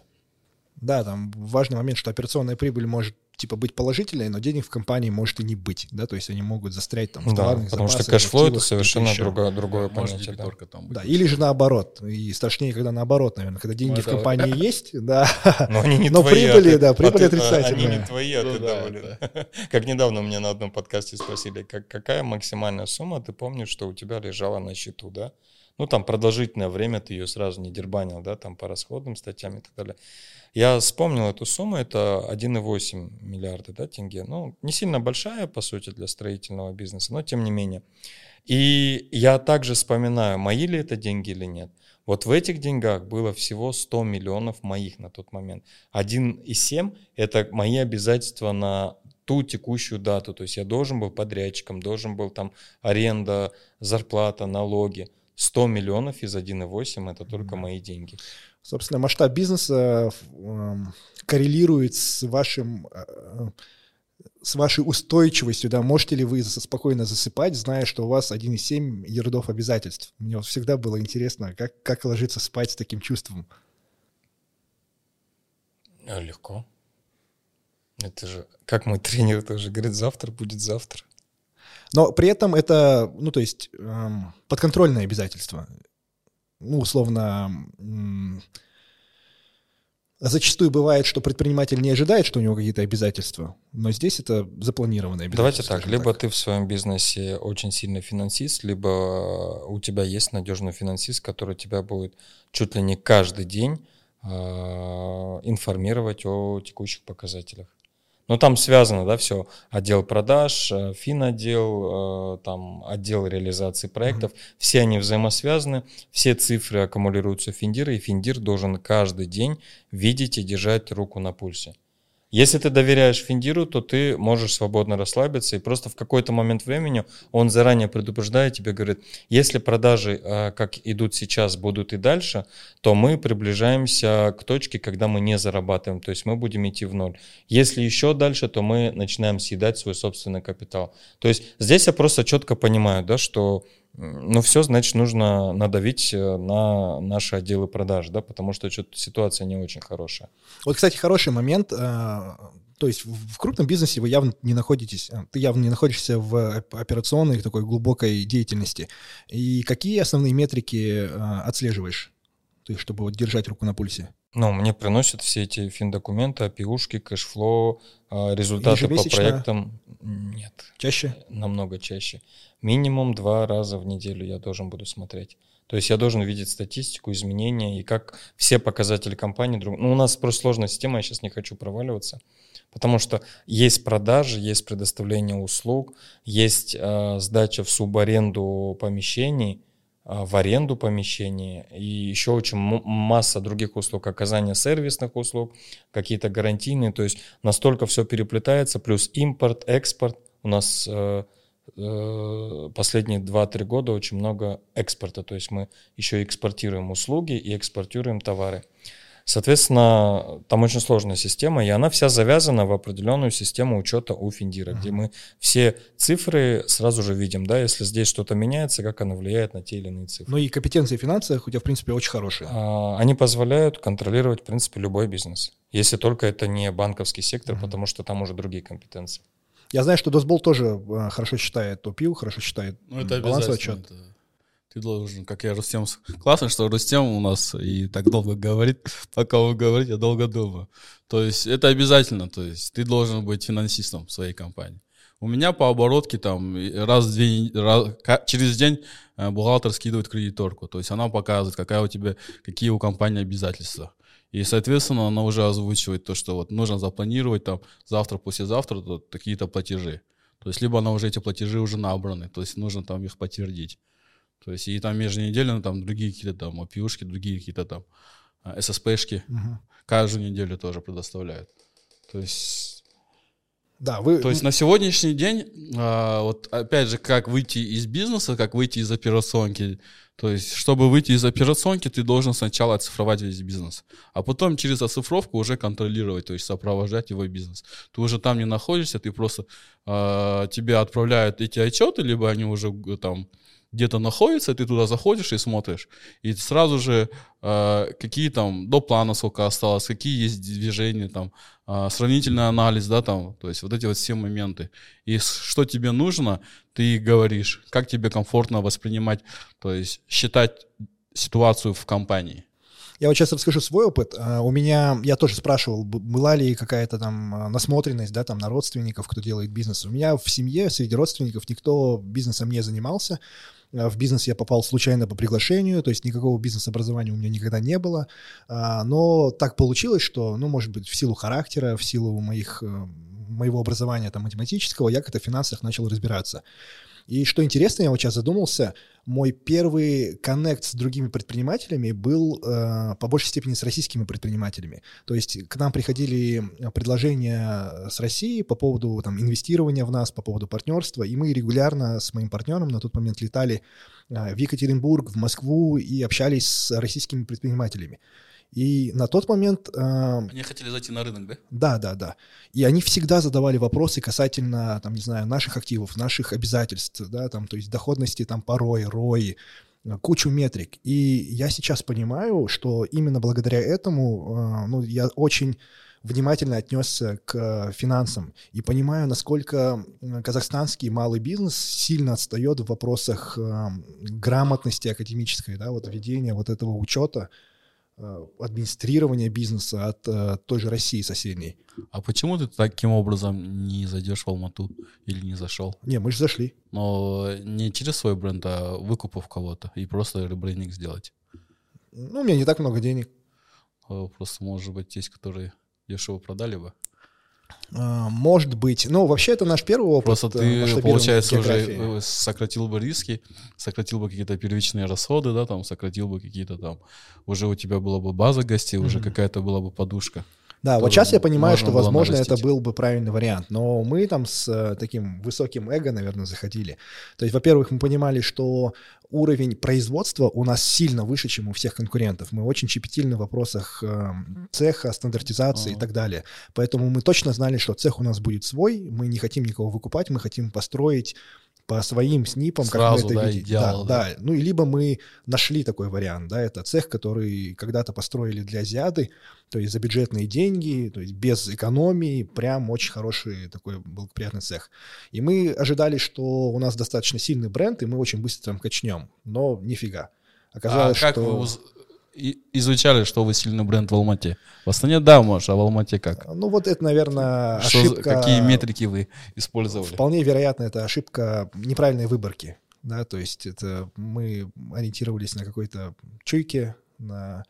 Да, там важный момент, что операционная прибыль может типа быть положительной, но денег в компании может и не быть, да, то есть они могут застрять там в да, потому что cash flow это совершенно другое, другое понятие. Да. Там да, или же наоборот, и страшнее, когда наоборот, наверное, когда деньги ну, в компании есть, да, но они не но твои, прибыли, а да, прибыль а отрицательная. Они не твои, а ну, ты да, доволен. Да. Как недавно мне на одном подкасте спросили, как, какая максимальная сумма, ты помнишь, что у тебя лежала на счету, да? Ну, там продолжительное время ты ее сразу не дербанил, да, там по расходным статьям и так далее. Я вспомнил эту сумму, это 1,8 миллиарда да, тенге. Ну, не сильно большая, по сути, для строительного бизнеса, но тем не менее. И я также вспоминаю, мои ли это деньги или нет. Вот в этих деньгах было всего 100 миллионов моих на тот момент. 1,7 – это мои обязательства на ту текущую дату. То есть я должен был подрядчиком, должен был там аренда, зарплата, налоги. 100 миллионов из 1,8 – это только мои деньги. Собственно, масштаб бизнеса э, коррелирует с вашим э, с вашей устойчивостью, да, можете ли вы спокойно засыпать, зная, что у вас 1,7 ярдов обязательств? Мне вот всегда было интересно, как, как ложиться спать с таким чувством. А, легко. Это же, как мой тренер тоже говорит, завтра будет завтра. Но при этом это, ну, то есть, эм, подконтрольное обязательство ну, условно, зачастую бывает, что предприниматель не ожидает, что у него какие-то обязательства, но здесь это запланированные обязательства. Давайте так, либо так. ты в своем бизнесе очень сильный финансист, либо у тебя есть надежный финансист, который тебя будет чуть ли не каждый день э, информировать о текущих показателях. Но там связано, да, все. Отдел продаж, э, финотдел, э, там отдел реализации проектов. Mm-hmm. Все они взаимосвязаны, все цифры аккумулируются в Финдир, и Финдир должен каждый день видеть и держать руку на пульсе. Если ты доверяешь Финдиру, то ты можешь свободно расслабиться, и просто в какой-то момент времени он заранее предупреждает тебе, говорит, если продажи, а, как идут сейчас, будут и дальше, то мы приближаемся к точке, когда мы не зарабатываем, то есть мы будем идти в ноль. Если еще дальше, то мы начинаем съедать свой собственный капитал. То есть здесь я просто четко понимаю, да, что ну, все, значит, нужно надавить э, на наши отделы продаж, да, потому что что-то ситуация не очень хорошая. Вот, кстати, хороший момент. Э, то есть в крупном бизнесе вы явно не находитесь, э, ты явно не находишься в операционной такой глубокой деятельности. И какие основные метрики отслеживаешь, ты, чтобы вот держать руку на пульсе? Ну, мне приносят все эти финдокументы, P&L -ушки, cash flow, результаты по проектам. Нет. Чаще? Намного чаще минимум два раза в неделю я должен буду смотреть. То есть я должен видеть статистику, изменения и как все показатели компании друг... Ну, у нас просто сложная система, я сейчас не хочу проваливаться. Потому что есть продажи, есть предоставление услуг, есть э, сдача в субаренду помещений, в аренду помещений и еще очень масса других услуг, оказание сервисных услуг, какие-то гарантийные. То есть настолько все переплетается, плюс импорт, экспорт. У нас э, Э, последние 2-3 года очень много экспорта, то есть мы еще экспортируем услуги и экспортируем товары. Соответственно, там очень сложная система, и она вся завязана в определенную систему учета у Финдира, где мы все цифры сразу же видим, да, если здесь что-то меняется, как оно влияет на те или иные цифры. Ну и компетенции в финансах у тебя, в принципе, очень хорошие. А, они позволяют контролировать, в принципе, любой бизнес, если только это не банковский сектор, uh-huh. потому что там уже другие компетенции. Я знаю, что Досбол тоже э, хорошо читает ТОПИУ, хорошо читает ну, это балансовый отчет. Это... Ты должен, как я Рустем... Классно, что Рустем у нас и так долго говорит, пока он говорит, я долго думаю. То есть это обязательно, то есть ты должен быть финансистом в своей компании. У меня по оборотке там раз в день, раз, через день э, бухгалтер скидывает кредиторку. То есть она показывает, какая у тебя, какие у компании обязательства. И, соответственно, она уже озвучивает то, что вот нужно запланировать там завтра, послезавтра то, какие-то платежи. То есть, либо она уже эти платежи уже набраны, то есть нужно там их подтвердить. То есть, и там еженедельно там другие какие-то там опиушки, другие какие-то там а, ССПшки угу. каждую неделю тоже предоставляют. То есть да, вы... То есть на сегодняшний день, а, вот опять же, как выйти из бизнеса, как выйти из операционки, то есть, чтобы выйти из операционки, ты должен сначала оцифровать весь бизнес, а потом через оцифровку уже контролировать, то есть сопровождать его бизнес. Ты уже там не находишься, ты просто э, тебе отправляют эти отчеты, либо они уже э, там где-то находится, ты туда заходишь и смотришь, и сразу же э, какие там до плана сколько осталось, какие есть движения там, э, сравнительный анализ, да, там, то есть вот эти вот все моменты. И что тебе нужно, ты говоришь, как тебе комфортно воспринимать, то есть считать ситуацию в компании. Я вот сейчас расскажу свой опыт. А, у меня, я тоже спрашивал, была ли какая-то там а, насмотренность, да, там на родственников, кто делает бизнес. У меня в семье среди родственников никто бизнесом не занимался. А, в бизнес я попал случайно по приглашению, то есть никакого бизнес-образования у меня никогда не было. А, но так получилось, что, ну, может быть, в силу характера, в силу моих, э, моего образования там, математического, я как-то в финансах начал разбираться. И что интересно, я вот сейчас задумался, мой первый коннект с другими предпринимателями был э, по большей степени с российскими предпринимателями. То есть к нам приходили предложения с России по поводу там, инвестирования в нас, по поводу партнерства, и мы регулярно с моим партнером на тот момент летали э, в Екатеринбург, в Москву и общались с российскими предпринимателями. И на тот момент... Э, они хотели зайти на рынок, да? Да, да, да. И они всегда задавали вопросы касательно, там, не знаю, наших активов, наших обязательств, да, там, то есть доходности, там, порой, рои, кучу метрик. И я сейчас понимаю, что именно благодаря этому, э, ну, я очень внимательно отнесся к финансам и понимаю, насколько казахстанский малый бизнес сильно отстает в вопросах э, грамотности академической, да, вот ведения вот этого учета, Э, администрирования бизнеса от э, той же России соседней. А почему ты таким образом не зайдешь в Алмату или не зашел? Не, мы же зашли. Но не через свой бренд, а выкупив кого-то и просто ребрендинг сделать. Ну, у меня не так много денег. Э, просто, может быть, есть, которые дешево продали бы. А, может быть. Ну, вообще, это наш первый опыт. Просто ты, получается, уже сократил бы риски, сократил бы какие-то первичные расходы, да, там, сократил бы какие-то там... Уже у тебя была бы база гостей, mm-hmm. уже какая-то была бы подушка. Да, вот сейчас я понимаю, что, возможно, это был бы правильный вариант. Но мы там с э, таким высоким эго, наверное, заходили. То есть, во-первых, мы понимали, что уровень производства у нас сильно выше, чем у всех конкурентов. Мы очень щепетильны в вопросах э, цеха, стандартизации uh-huh. и так далее. Поэтому мы точно знали, что цех у нас будет свой, мы не хотим никого выкупать, мы хотим построить по своим снипам, Сразу, как мы это да, видим. Идеал, да, да. да. Ну и либо мы нашли такой вариант, да, это цех, который когда-то построили для Азиады, то есть за бюджетные деньги, то есть без экономии, прям очень хороший такой благоприятный цех. И мы ожидали, что у нас достаточно сильный бренд, и мы очень быстро там качнем, но нифига. Оказалось, а как что... вы изучали, что вы сильный бренд в Алмате? В Астане да, может, а в Алмате как? Ну вот это, наверное, что, ошибка... Какие метрики вы использовали? Вполне вероятно, это ошибка неправильной выборки. да, то есть это мы ориентировались на какой-то чуйке, на...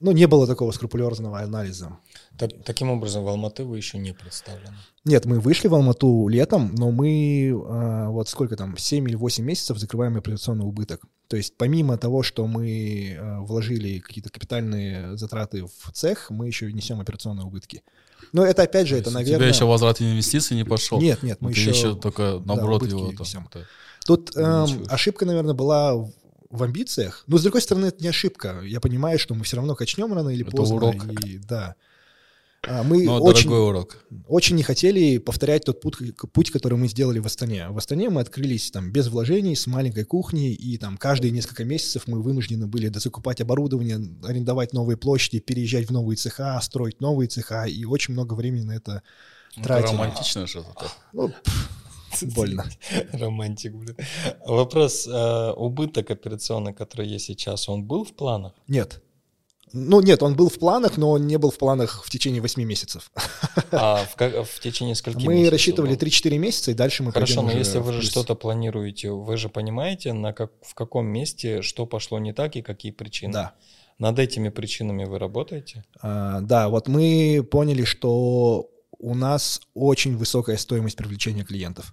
Ну, не было такого скрупулезного анализа. Так, таким образом, в Алматы вы еще не представлены? Нет, мы вышли в Алмату летом, но мы э, вот сколько там, 7 или 8 месяцев закрываем операционный убыток. То есть помимо того, что мы э, вложили какие-то капитальные затраты в цех, мы еще несем операционные убытки. Но это опять же, То это, наверное... У тебя еще возврат инвестиций не пошел? Нет, нет, мы еще... еще только наоборот убытки его там. это- Тут эм, увеличиваешь. ошибка, наверное, была в- в амбициях. Но, с другой стороны, это не ошибка. Я понимаю, что мы все равно качнем рано или Это поздно. урок. И, да. А мы Но очень, дорогой урок. очень не хотели повторять тот путь, путь, который мы сделали в Астане. В Астане мы открылись там без вложений, с маленькой кухней, и там каждые несколько месяцев мы вынуждены были дозакупать оборудование, арендовать новые площади, переезжать в новые цеха, строить новые цеха, и очень много времени на это Ну, тратили. Это романтично это. Ну, больно. Романтик, блин. Вопрос, э, убыток операционный, который есть сейчас, он был в планах? Нет. Ну, нет, он был в планах, но он не был в планах в течение 8 месяцев. А в, ка- в течение скольки Мы месяцев рассчитывали был? 3-4 месяца, и дальше мы Хорошо, но если вы же что-то планируете, вы же понимаете, на как, в каком месте что пошло не так и какие причины? Да. Над этими причинами вы работаете? А, да, вот мы поняли, что у нас очень высокая стоимость привлечения клиентов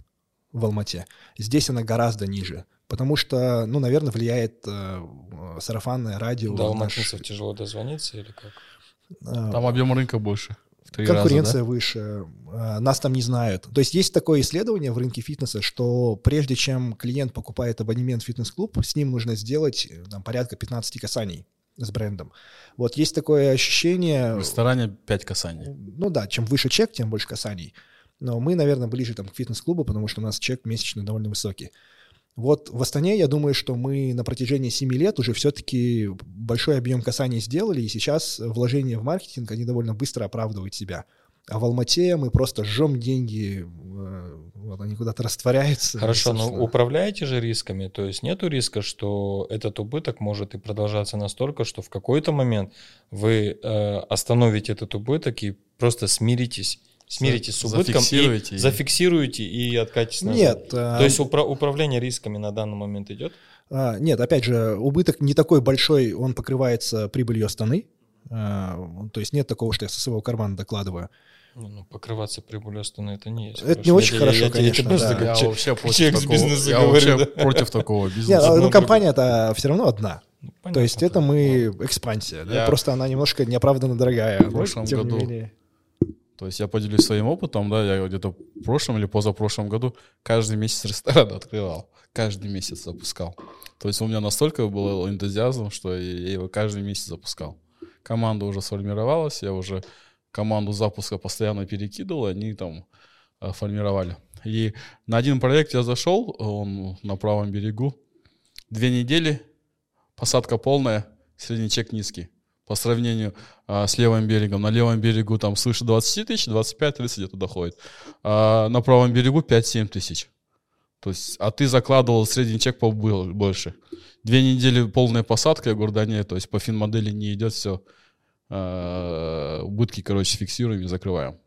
в Алмате. Здесь она гораздо ниже, потому что, ну, наверное, влияет э, сарафанное радио. До наш, алматинцев тяжело дозвониться или как? э, Там объем рынка больше. Конкуренция раза, выше, э, нас там не знают. То есть есть такое исследование в рынке фитнеса, что прежде чем клиент покупает абонемент в фитнес-клуб, с ним нужно сделать э, там, порядка 15 касаний с брендом. Вот есть такое ощущение... да? В ресторане 5 касаний. Ну да, чем выше чек, тем больше касаний. Но мы, наверное, ближе там, к фитнес-клубу, потому что у нас чек месячный довольно высокий. Вот в Астане, я думаю, что мы на протяжении 7 лет уже все-таки большой объем касаний сделали, и сейчас вложения в маркетинг, они довольно быстро оправдывают себя. А в Алмате мы просто жжем деньги, э, вот они куда-то растворяются. Хорошо, но собственно. управляете же рисками, то есть нету риска, что этот убыток может и продолжаться настолько, что в какой-то момент вы э, остановите этот убыток и просто смиритесь, смиритесь с убытком зафиксируете и зафиксируете и откатитесь назад. Нет. То есть упра- управление рисками на данный момент идет? А, Нет, опять же, убыток не такой большой, он покрывается прибылью Астаны. А, То есть нет такого, что я со своего кармана докладываю. Ну, покрываться прибылью Астаны это не есть. Это не очень хорошо, конечно, просто да. Я вообще против такого, бизнеса я говорю, вообще да. против такого Нет, бизнеса. а, одно ну компания-то все равно одна. Ну, То понятно, есть это мы экспансия. да, Я- Просто она немножко неоправданно дорогая. В прошлом году менее. То есть я поделюсь своим опытом, да, я где-то в прошлом или позапрошлом году каждый месяц ресторан открывал, каждый месяц запускал. То есть у меня настолько был энтузиазм, что я его каждый месяц запускал. Команда уже сформировалась, я уже команду запуска постоянно перекидывал, они там э, формировали. И на один проект я зашел, он на правом берегу, две недели, посадка полная, средний чек низкий. По сравнению а, с левым берегом. На левом берегу там свыше 20 тысяч, 25-30 где-то доходит. А на правом берегу 5-7 тысяч. То есть, а ты закладывал средний чек побыл больше. Две недели полная посадка, я говорю, да нет, то есть по финмодели не идет все. убытки, короче, фиксируем и закрываем.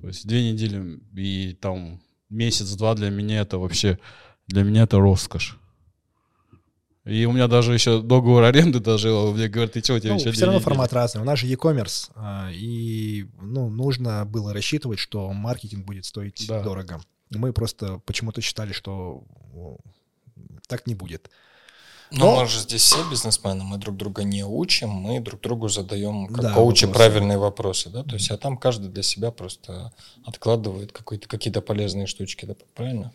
То есть две недели и там месяц-два для меня это вообще, для меня это роскошь. И у меня даже еще договор аренды даже, мне говорят, ты что, у тебя Ну, еще все равно недели?» формат разный. У нас же e-commerce, а, и ну, нужно было рассчитывать, что маркетинг будет стоить Да. дорого. Мы просто почему-то считали, что ну, так не будет. Но Но- мы же здесь все бизнесмены, мы друг друга не учим, мы друг другу задаем как Да, коучи вопросы. правильные вопросы, да, то есть, а там каждый для себя просто откладывает какие-то полезные штучки, да, правильно?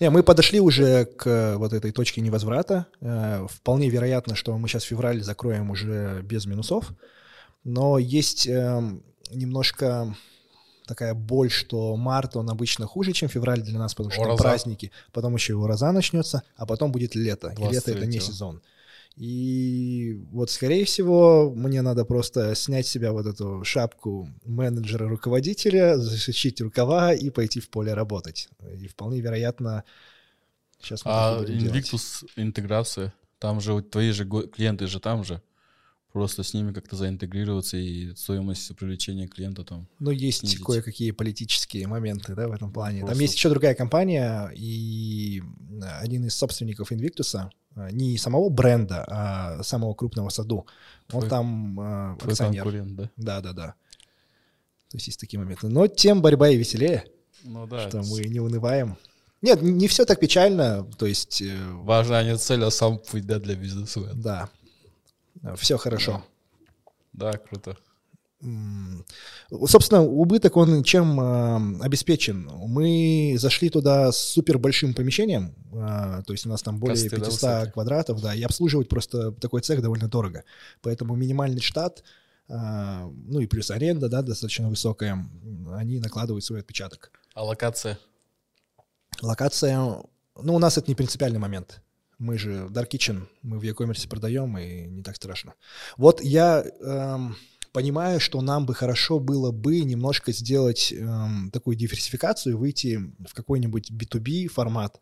Не, мы подошли уже к э, вот этой точке невозврата. Э, Вполне вероятно, что мы сейчас февраль закроем уже без минусов. Но есть эм, немножко такая боль, что март, он обычно хуже, чем февраль для нас, потому что там праздники, потом еще и уроза начнется, а потом будет лето. И лето — это не 23-го. сезон. И вот, скорее всего, мне надо просто снять с себя вот эту шапку менеджера-руководителя, засучить рукава и пойти в поле работать. И вполне вероятно, сейчас мы А. Invictus интеграция, там же твои же клиенты же там же. просто с ними как-то заинтегрироваться и стоимость привлечения клиента там. Ну, есть снизить. кое-какие политические моменты, да, в этом плане. Там Просто- есть еще другая компания, и один из собственников Invictus, не самого бренда, а самого крупного саду, он Твой- там а, Твой акционер. конкурент, да? Да, да, да. То есть есть такие моменты. Но тем борьба и веселее, Ну да. что это мы не унываем. Нет, не все так печально. То есть, э, Важная не цель, а сам путь да, для бизнеса. да, все хорошо. Да, круто. Собственно, убыток, он чем э, обеспечен? Мы зашли туда с супер большим помещением, э, то есть у нас там более да, 500 высокие? квадратов, да, и обслуживать просто такой цех довольно дорого. Поэтому минимальный штат, э, ну и плюс аренда, да, достаточно высокая, они накладывают свой отпечаток. А локация? Локация, ну, у нас это не принципиальный момент. Мы же Dark Kitchen, мы в e-commerce продаем, и не так страшно. Вот я эм, понимаю, что нам бы хорошо было бы немножко сделать эм, такую диверсификацию, выйти в какой-нибудь B2B формат,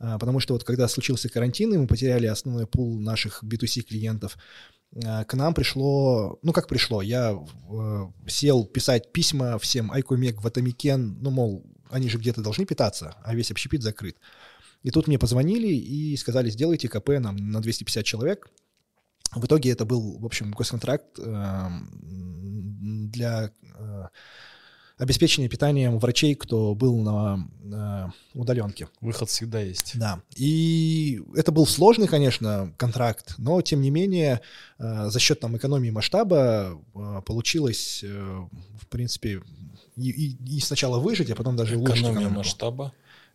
А, потому что вот когда случился карантин, и мы потеряли основной пул наших B2C клиентов, а, к нам пришло, ну как пришло, я э, сел писать письма всем Айкомек, Ватамикен, ну мол, они же где-то должны питаться, а весь общепит закрыт. И тут мне позвонили и сказали, сделайте КП нам на 250 человек. В итоге это был, в общем, госконтракт эм, для э, обеспечения питанием врачей, кто был на э, удаленке. Выход всегда есть. Да. И это был сложный, конечно, контракт, но тем не менее э, за счет там экономии масштаба э, получилось, э, в принципе, и, и- и сначала выжить, а потом даже улучшить Экономия экономику. масштаба.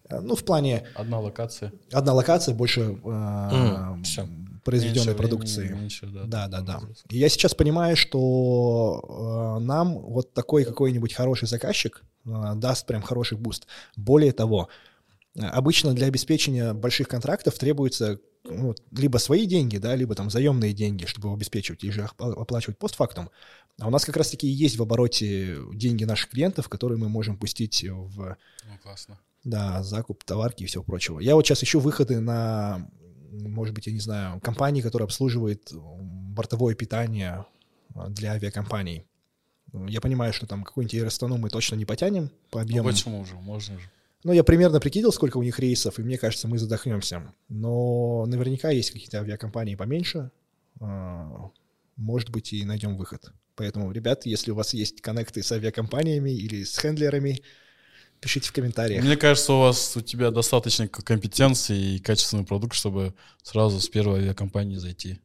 Э, Ну, в плане Одна локация. одна локация, больше э, М, всё. Произведенной Меньше продукции. времени, меньше, да, Да, да, да. И я сейчас понимаю, что э, нам вот такой какой-нибудь хороший заказчик э, даст прям хороший буст. Более того, обычно для обеспечения больших контрактов требуется ну, либо свои деньги, да, либо там заемные деньги, чтобы обеспечивать, и же оплачивать постфактум. А у нас как раз-таки и есть в обороте деньги наших клиентов, которые мы можем пустить в Ну, классно. да, закуп, товарки и всего прочего. Я вот сейчас ищу выходы на, может быть, я не знаю, компании, которые обслуживают м, бортовое питание а, для авиакомпаний. Я понимаю, что там какой-нибудь Аэростану мы точно не потянем по Ну, объему. почему же? Можно же. Ну, я примерно прикидел, сколько у них рейсов, и мне кажется, мы задохнемся. Но наверняка есть какие-то авиакомпании поменьше. А, Может быть, и найдем выход. Поэтому, ребят, если у вас есть коннекты с авиакомпаниями или с хендлерами, пишите в комментариях. Мне кажется, у вас у тебя достаточно компетенции и качественный продукт, чтобы сразу с первой авиакомпании зайти.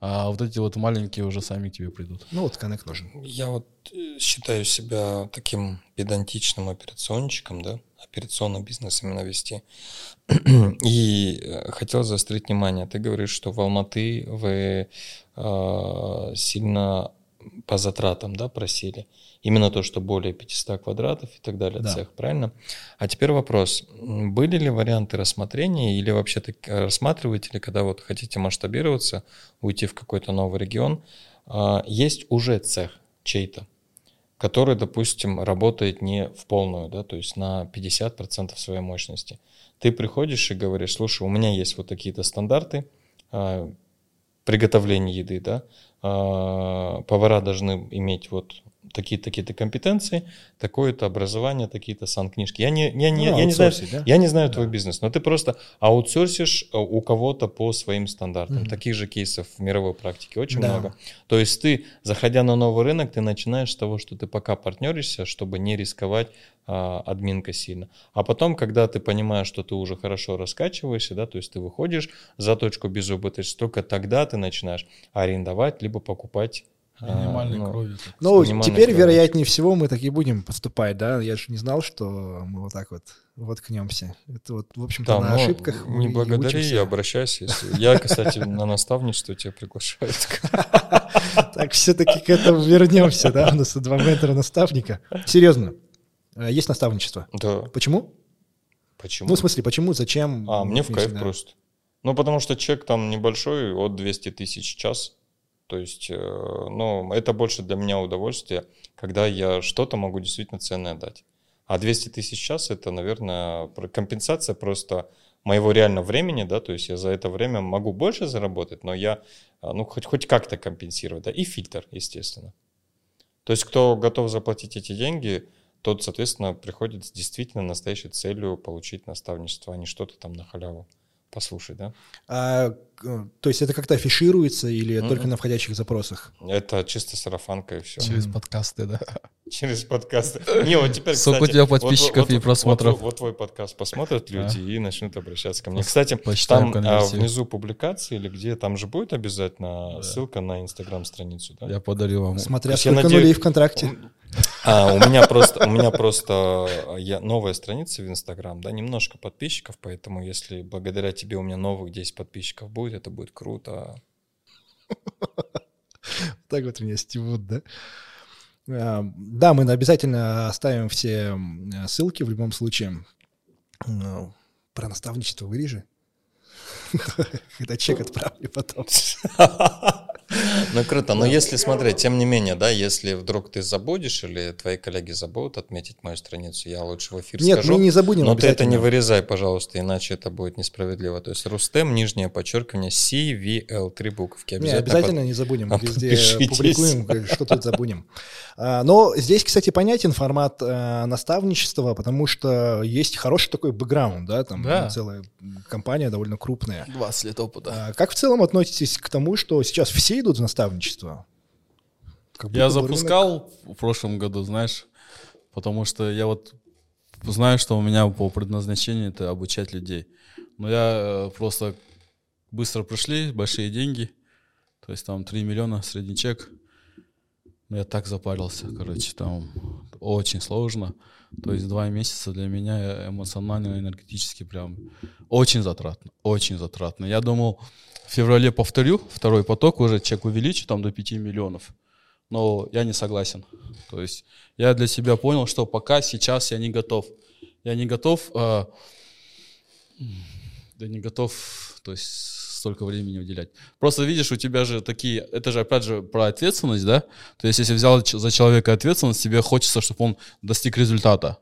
А вот эти вот маленькие уже сами к тебе придут. Ну, вот коннект нужен. Я вот э, считаю себя таким педантичным операционщиком, да, операционный бизнес именно вести. И э, хотел заострить внимание. Ты говоришь, что в Алматы вы э, сильно по затратам, да, просили. Именно то, что более 500 квадратов и так далее, Да. цех, правильно? А теперь вопрос. Были ли варианты рассмотрения или вообще рассматриваете ли, когда вот хотите масштабироваться, уйти в какой-то новый регион, а, есть уже цех чей-то, который, допустим, работает не в полную, да, то есть на 50% своей мощности. Ты приходишь и говоришь, слушай, у меня есть вот такие-то стандарты а, приготовления еды, да, повара должны иметь вот такие-то такие-то компетенции, такое-то образование, такие-то санкнижки. Я не, я не, Ну, я не знаю, да? я не знаю Да. твой бизнес, но ты просто аутсорсишь э, у кого-то по своим стандартам. Мгм. Таких же кейсов в мировой практике очень Да. много. То есть ты, заходя на новый рынок, ты начинаешь с того, что ты пока партнеришься, чтобы не рисковать а, админкой сильно. А потом, когда ты понимаешь, что ты уже хорошо раскачиваешься, да, то есть ты выходишь за точку безубыточности, только тогда ты начинаешь арендовать, либо покупать. А, Минимальной ну, крови. так. Ну, минимальной теперь, кровью. вероятнее всего, мы так и будем поступать, да? Я же не знал, что мы вот так вот воткнемся. Это вот, в общем-то, Да, на но ошибках мы не благодари, учимся. и обращайся. если- Я, кстати, на наставничество тебя приглашаю. Так, все-таки к этому вернемся, да? У нас два ментора наставника. Серьезно, э, есть наставничество. Да, Почему? почему? Ну, в смысле, почему, зачем? А, мне в кайф просто. Ну, потому что чек там небольшой, от 200 тысяч в час. То есть, э, ну, это больше для меня удовольствие, когда я что-то могу действительно ценное дать. А 200 тысяч час это, наверное, компенсация просто моего реального времени, да, то есть я за это время могу больше заработать, но я, а, ну, хоть, хоть как-то компенсировать, да, и фильтр, естественно. То есть кто готов заплатить эти деньги, тот, соответственно, приходит с действительно настоящей целью получить наставничество, а не что-то там на халяву послушать, да? А, то есть это как-то афишируется или mm-hmm. только на входящих запросах? Это чисто сарафанка и все. Через mm-hmm. подкасты, да. Через подкасты. Не, вот теперь, Сколько у тебя подписчиков и просмотров? Вот твой подкаст посмотрят люди и начнут обращаться ко мне. Кстати, там а, внизу публикации или где, там же будет обязательно ссылка на инстаграм-страницу, да? Я подарю вам. Смотря сколько нулей ВКонтакте. А, у меня просто, у меня просто я, новая страница в Инстаграм, да, немножко подписчиков, поэтому если благодаря тебе у меня новых 10 подписчиков будет, это будет круто. Так вот меня стебут, да? А, да, мы обязательно оставим все ссылки в любом случае. Ну, про наставничество вырежи. Когда чек отправлю потом. Ну круто, но если смотреть, тем не менее, да, если вдруг ты забудешь или твои коллеги забудут отметить мою страницу, я лучше в эфир Нет, скажу. мы не забудем Но ты это не вырезай, пожалуйста, иначе это будет несправедливо. То есть Рустем, нижнее подчеркивание, CVL, три буковки. Обязательно, не, обязательно под... не забудем, везде публикуем, что тут забудем. А, но здесь, кстати, понятен формат э, наставничества, потому что есть хороший такой бэкграунд, да, там да. целая компания довольно крупная. 20 лет опыта. А, как в целом относитесь к тому, что сейчас все идут в наставничество? Я запускал рынок... в прошлом году, знаешь, потому что я вот знаю, что у меня по предназначению это обучать людей. Но я э, просто быстро пришли, большие деньги, то есть там 3 миллиона средний чек. Но я так запарился, короче, там очень сложно. То есть два месяца для меня эмоционально, энергетически прям очень затратно, очень затратно. Я думал, в феврале повторю второй поток, уже чек увеличу там до 5 миллионов. Но я не согласен. То есть я для себя понял, что пока сейчас я не готов. Я не готов, э, да не готов, то есть столько времени уделять. Просто видишь, у тебя же такие, это же опять же про ответственность, да? То есть если взял за человека ответственность, тебе хочется, чтобы он достиг результата.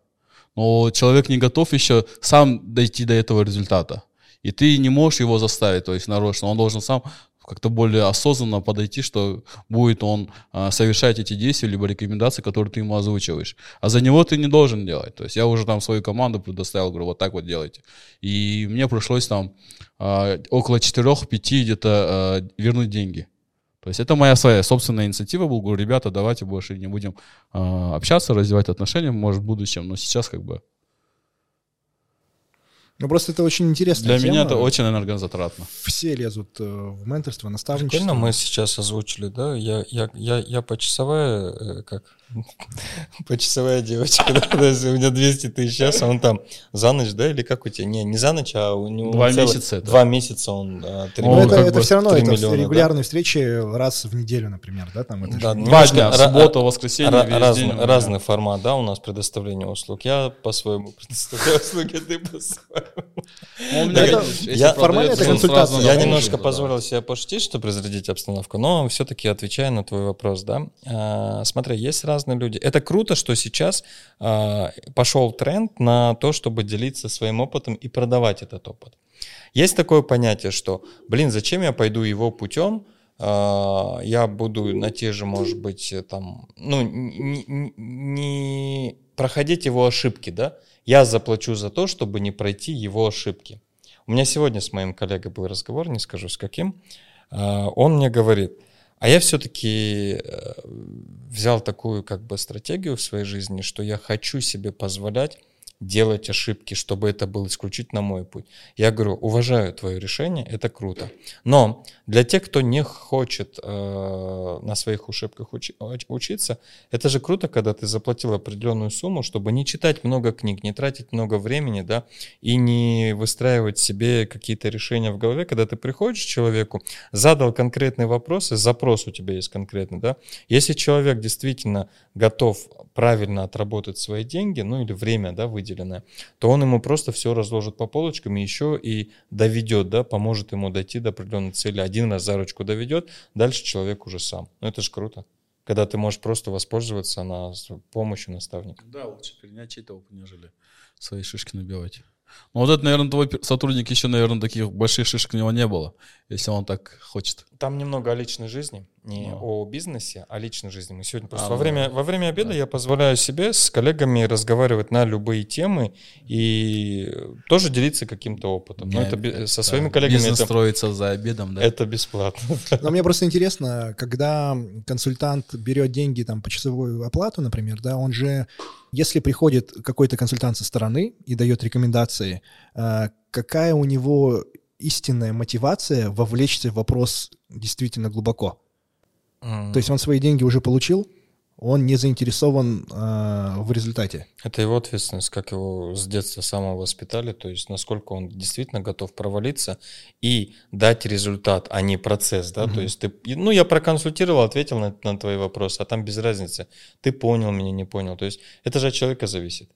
Но человек не готов еще сам дойти до этого результата. И ты не можешь его заставить, то есть нарочно. Он должен сам как-то более осознанно подойти, что будет он а, совершать эти действия, либо рекомендации, которые ты ему озвучиваешь. А за него ты не должен делать. То есть я уже там свою команду предоставил, говорю, вот так вот делайте. И мне пришлось там а, около 4-5 где-то а, вернуть деньги. То есть это моя своя собственная инициатива была. Говорю, ребята, давайте больше не будем а, общаться, развивать отношения, может, в будущем. Но сейчас как бы ну, просто это очень интересно. Для тема. меня это очень энергозатратно. Все лезут э, в менторство, наставничество. Прикольно мы сейчас озвучили, да? Я, я, я, я почасовая, э, как Почасовая девочка, да, у меня 200 тысяч сейчас, а он там за ночь, да, или как у тебя? Не, не за ночь, а у него два месяца. Два месяца он а, 3 ну, это, это все равно, это миллиона, регулярные да? встречи раз в неделю, например, да, там это да, Два дня, суббота, воскресенье, раз, день, Разный да. формат, да, у нас предоставление услуг. Я по-своему предоставляю услуги, ты по-своему. Я формально это консультация. Я немножко позволил себе пошутить, чтобы разрядить обстановку, но все-таки отвечаю на твой вопрос, да. А, смотри, есть разные люди. Это круто, что сейчас э, пошел тренд на то, чтобы делиться своим опытом и продавать этот опыт. Есть такое понятие, что, блин, зачем я пойду его путем, э, я буду на те же, может быть, там, ну, не, не проходить его ошибки, да? Я заплачу за то, чтобы не пройти его ошибки. У меня сегодня с моим коллегой был разговор, не скажу с каким. Он мне говорит, а я все-таки э, взял такую как бы стратегию в своей жизни, что я хочу себе позволять делать ошибки, чтобы это был исключительно мой путь. Я говорю, уважаю твое решение, это круто. Но для тех, кто не хочет э, на своих ошибках учи, учиться, это же круто, когда ты заплатил определенную сумму, чтобы не читать много книг, не тратить много времени, да, и не выстраивать себе какие-то решения в голове, когда ты приходишь к человеку, задал конкретный вопрос, и запрос у тебя есть конкретный, да. Если человек действительно готов правильно отработать свои деньги, ну или время, да, выделенное, то он ему просто все разложит по полочкам и еще и доведет, да, поможет ему дойти до определенной цели. Один раз за ручку доведет, дальше человек уже сам. Ну это же круто. Когда ты можешь просто воспользоваться на помощью наставника. Да, лучше перенять чей-то опыт, нежели свои шишки набивать. Ну, вот это, наверное, твой сотрудник еще, наверное, таких больших шишек у него не было, если он так хочет. Там немного о личной жизни, не ну. о бизнесе, а о личной жизни. Мы сегодня просто А, во, ну, время, во время обеда да. я позволяю себе с коллегами разговаривать на любые темы и тоже делиться каким-то опытом. Но Не, это бе- со да, своими коллегами Бизнес это, строится за обедом, да. это бесплатно. Но мне просто интересно, когда консультант берет деньги там по часовую оплату, например, да, он же, если приходит какой-то консультант со стороны и дает рекомендации, э, какая у него истинная мотивация вовлечься в вопрос действительно глубоко? То есть он свои деньги уже получил, он не заинтересован э, в результате. Это его ответственность, как его с детства самого воспитали, то есть насколько он действительно готов провалиться и дать результат, а не процесс, да, Мгм. то есть ты, ну, я проконсультировал, ответил на, на твои вопросы, а там без разницы, ты понял меня, не понял, то есть это же от человека зависит.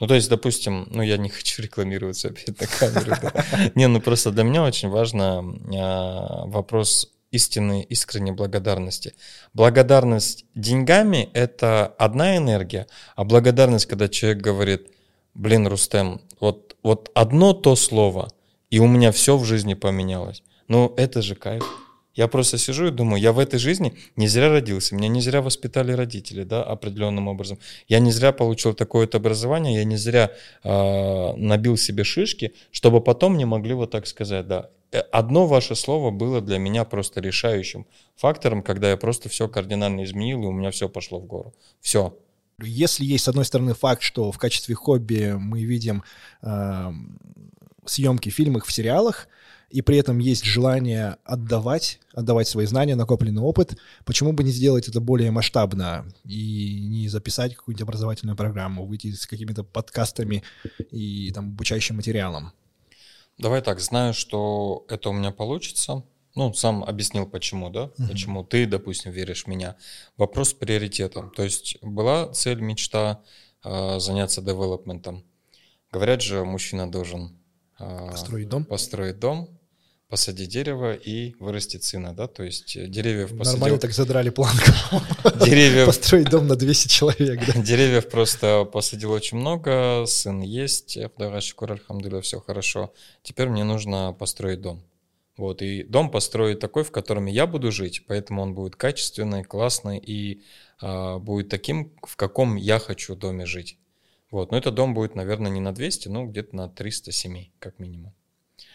Ну, то есть, допустим, ну, я не хочу рекламироваться опять на камеру. Не, ну, просто для меня очень важно а, вопрос истинной, искренней благодарности. Благодарность деньгами — это одна энергия, а благодарность, когда человек говорит, блин, Рустем, вот, вот одно то слово, и у меня все в жизни поменялось. Ну, это же кайф. Я просто сижу и думаю, я в этой жизни не зря родился, меня не зря воспитали родители, да, определенным образом. Я не зря получил такое-то образование, я не зря э, набил себе шишки, чтобы потом не могли вот так сказать, да. Э, Одно ваше слово было для меня просто решающим фактором, когда я просто все кардинально изменил, и у меня все пошло в гору. Все. Если есть, с одной стороны, факт, что в качестве хобби мы видим э, съемки в фильмах, в сериалах, и при этом есть желание отдавать, отдавать свои знания, накопленный опыт, почему бы не сделать это более масштабно и не записать какую-нибудь образовательную программу, выйти с какими-то подкастами и там обучающим материалом? Давай так, знаю, что это у меня получится. Ну, сам объяснил, почему, да? Мгм. Почему ты, допустим, веришь в меня. Вопрос приоритета. То есть была цель, мечта э, заняться девелопментом. Говорят же, мужчина должен э, Построить дом? построить дом, посадить дерево и вырастить сына, да? То есть э, деревьев Нормально посадил... так задрали планку. Деревьев Построить дом на 200 человек, да? Деревьев просто посадил очень много, сын есть, шукур, альхамдулилля, все хорошо. Теперь мне нужно построить дом. Вот, и дом построить такой, в котором я буду жить, поэтому он будет качественный, классный и а, будет таким, в каком я хочу доме жить. Вот, но этот дом будет, наверное, не на 200, но где-то на 300 семей, как минимум.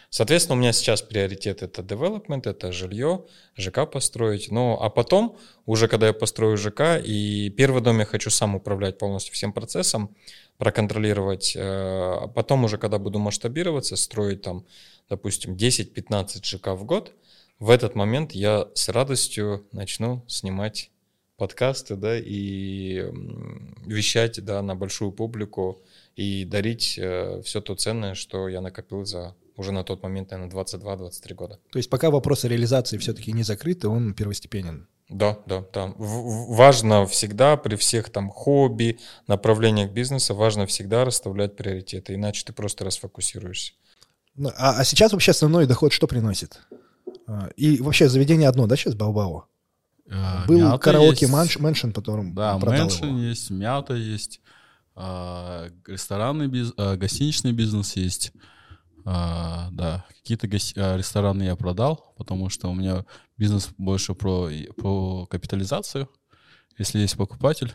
Соответственно, у меня сейчас приоритет это development, это жилье, ЖК построить. Ну, а потом, уже когда я построю ЖК, и первый дом я хочу сам управлять полностью всем процессом, проконтролировать. э, А потом уже, когда буду масштабироваться, строить там, допустим, 10-15 ЖК в год, в этот момент я с радостью начну снимать подкасты, да, и вещать, да, на большую публику и дарить все то ценное, что я накопил за уже на тот момент, наверное, 22-23 года. То есть пока вопрос о реализации все-таки не закрыт, и он первостепенен. Да, да, да. Важно всегда при всех там хобби, направлениях бизнеса, важно всегда расставлять приоритеты, иначе ты просто расфокусируешься. Ну, а, а сейчас вообще основной доход что приносит? А, И вообще заведение одно, да, сейчас Баобао? Э, Был караоке есть. Mansion, потом Да, его. есть, мята есть, а, ресторанный бизнес, гостиничный бизнес есть. А, да, какие-то гос- а, рестораны я продал, потому что у меня бизнес больше про, про капитализацию. Если есть покупатель,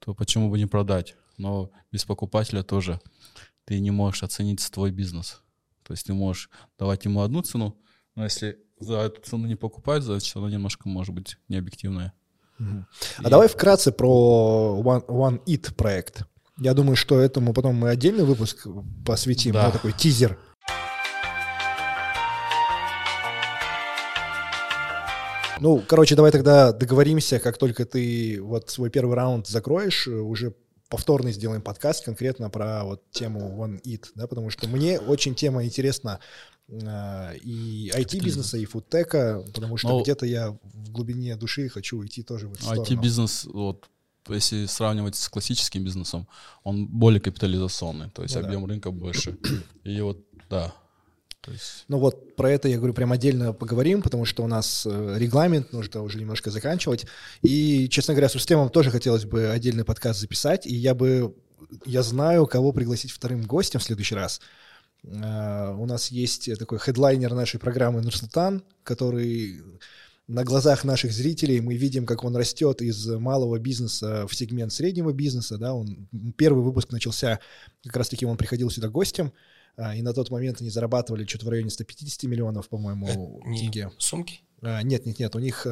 то почему бы не продать? Но без покупателя тоже ты не можешь оценить свой бизнес. То есть ты можешь давать ему одну цену, но если за эту цену не покупать, значит она немножко может быть необъективная. Мгм. И- А давай вкратце про One, One Eat проект. Я думаю, что этому потом мы отдельный выпуск посвятим, Да. ну, такой тизер. Ну, короче, давай тогда договоримся, как только ты вот свой первый раунд закроешь, уже повторный сделаем подкаст конкретно про вот тему One Eat, да, потому что мне очень тема интересна э, и IT-бизнеса, и фудтека, потому что Ну, где-то я в глубине души хочу уйти тоже в эту. IT-бизнес, вот, если сравнивать с классическим бизнесом, он более капитализационный, то есть Ну да. объем рынка больше. И вот, да. То есть, Ну вот про это, я говорю, прям отдельно поговорим, потому что у нас э, регламент, нужно уже немножко заканчивать. И, честно говоря, с Рустемом тоже хотелось бы отдельный подкаст записать, и я бы я знаю, кого пригласить вторым гостем в следующий раз. А, у нас есть такой хедлайнер нашей программы Нурсултан, который на глазах наших зрителей мы видим, как он растет из малого бизнеса в сегмент среднего бизнеса. Да, он, первый выпуск начался, как раз таки он приходил сюда гостем, а, и на тот момент они зарабатывали что-то в районе 150 миллионов, по-моему, тенге. Сумки? А, нет, нет, нет, у них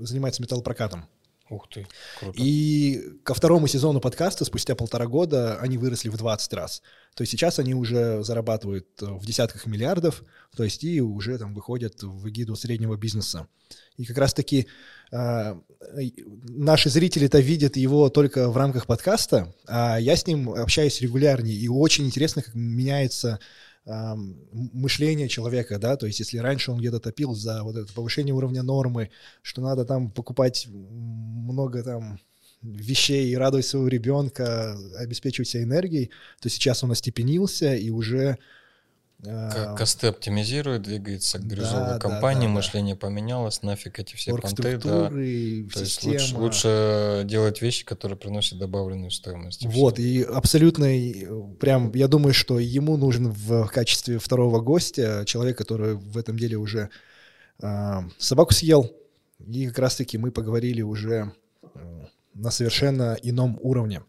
занимается металлопрокатом. Ух ты, круто. И ко второму сезону подкаста спустя полтора года они выросли в 20 раз. То есть сейчас они уже зарабатывают э, в десятках миллиардов, то есть и уже там выходят в эгиду среднего бизнеса. И как раз-таки э, наши зрители-то видят его только в рамках подкаста, а я с ним общаюсь регулярнее, и очень интересно, как меняется мышление человека, да, то есть если раньше он где-то топил за вот это повышение уровня нормы, что надо там покупать много там вещей и радовать своего ребенка, обеспечивать себя энергией, то сейчас он остепенился и уже как косты оптимизирует, двигается к бирюзовой да, компании, да, да, мышление да. поменялось, нафиг эти все понты. Да. То есть лучше, лучше делать вещи, которые приносят добавленную стоимость. Вот, все. и абсолютно, прям, я думаю, что ему нужен в качестве второго гостя человек, который в этом деле уже э, собаку съел, и как раз-таки мы поговорили уже э, на совершенно ином уровне.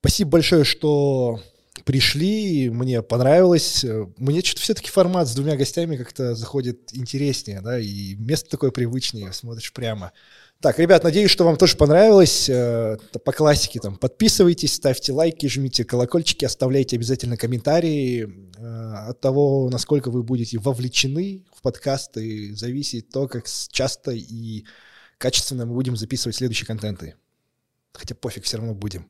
Спасибо большое, что пришли, мне понравилось. Мне что-то все-таки формат с двумя гостями как-то заходит интереснее, да, и место такое привычнее, смотришь прямо. Так, ребят, надеюсь, что вам тоже понравилось. Э, по классике там подписывайтесь, ставьте лайки, жмите колокольчики, оставляйте обязательно комментарии. Э, от того, насколько вы будете вовлечены в подкасты, зависит то, как часто и качественно мы будем записывать следующие контенты. Хотя пофиг, все равно будем.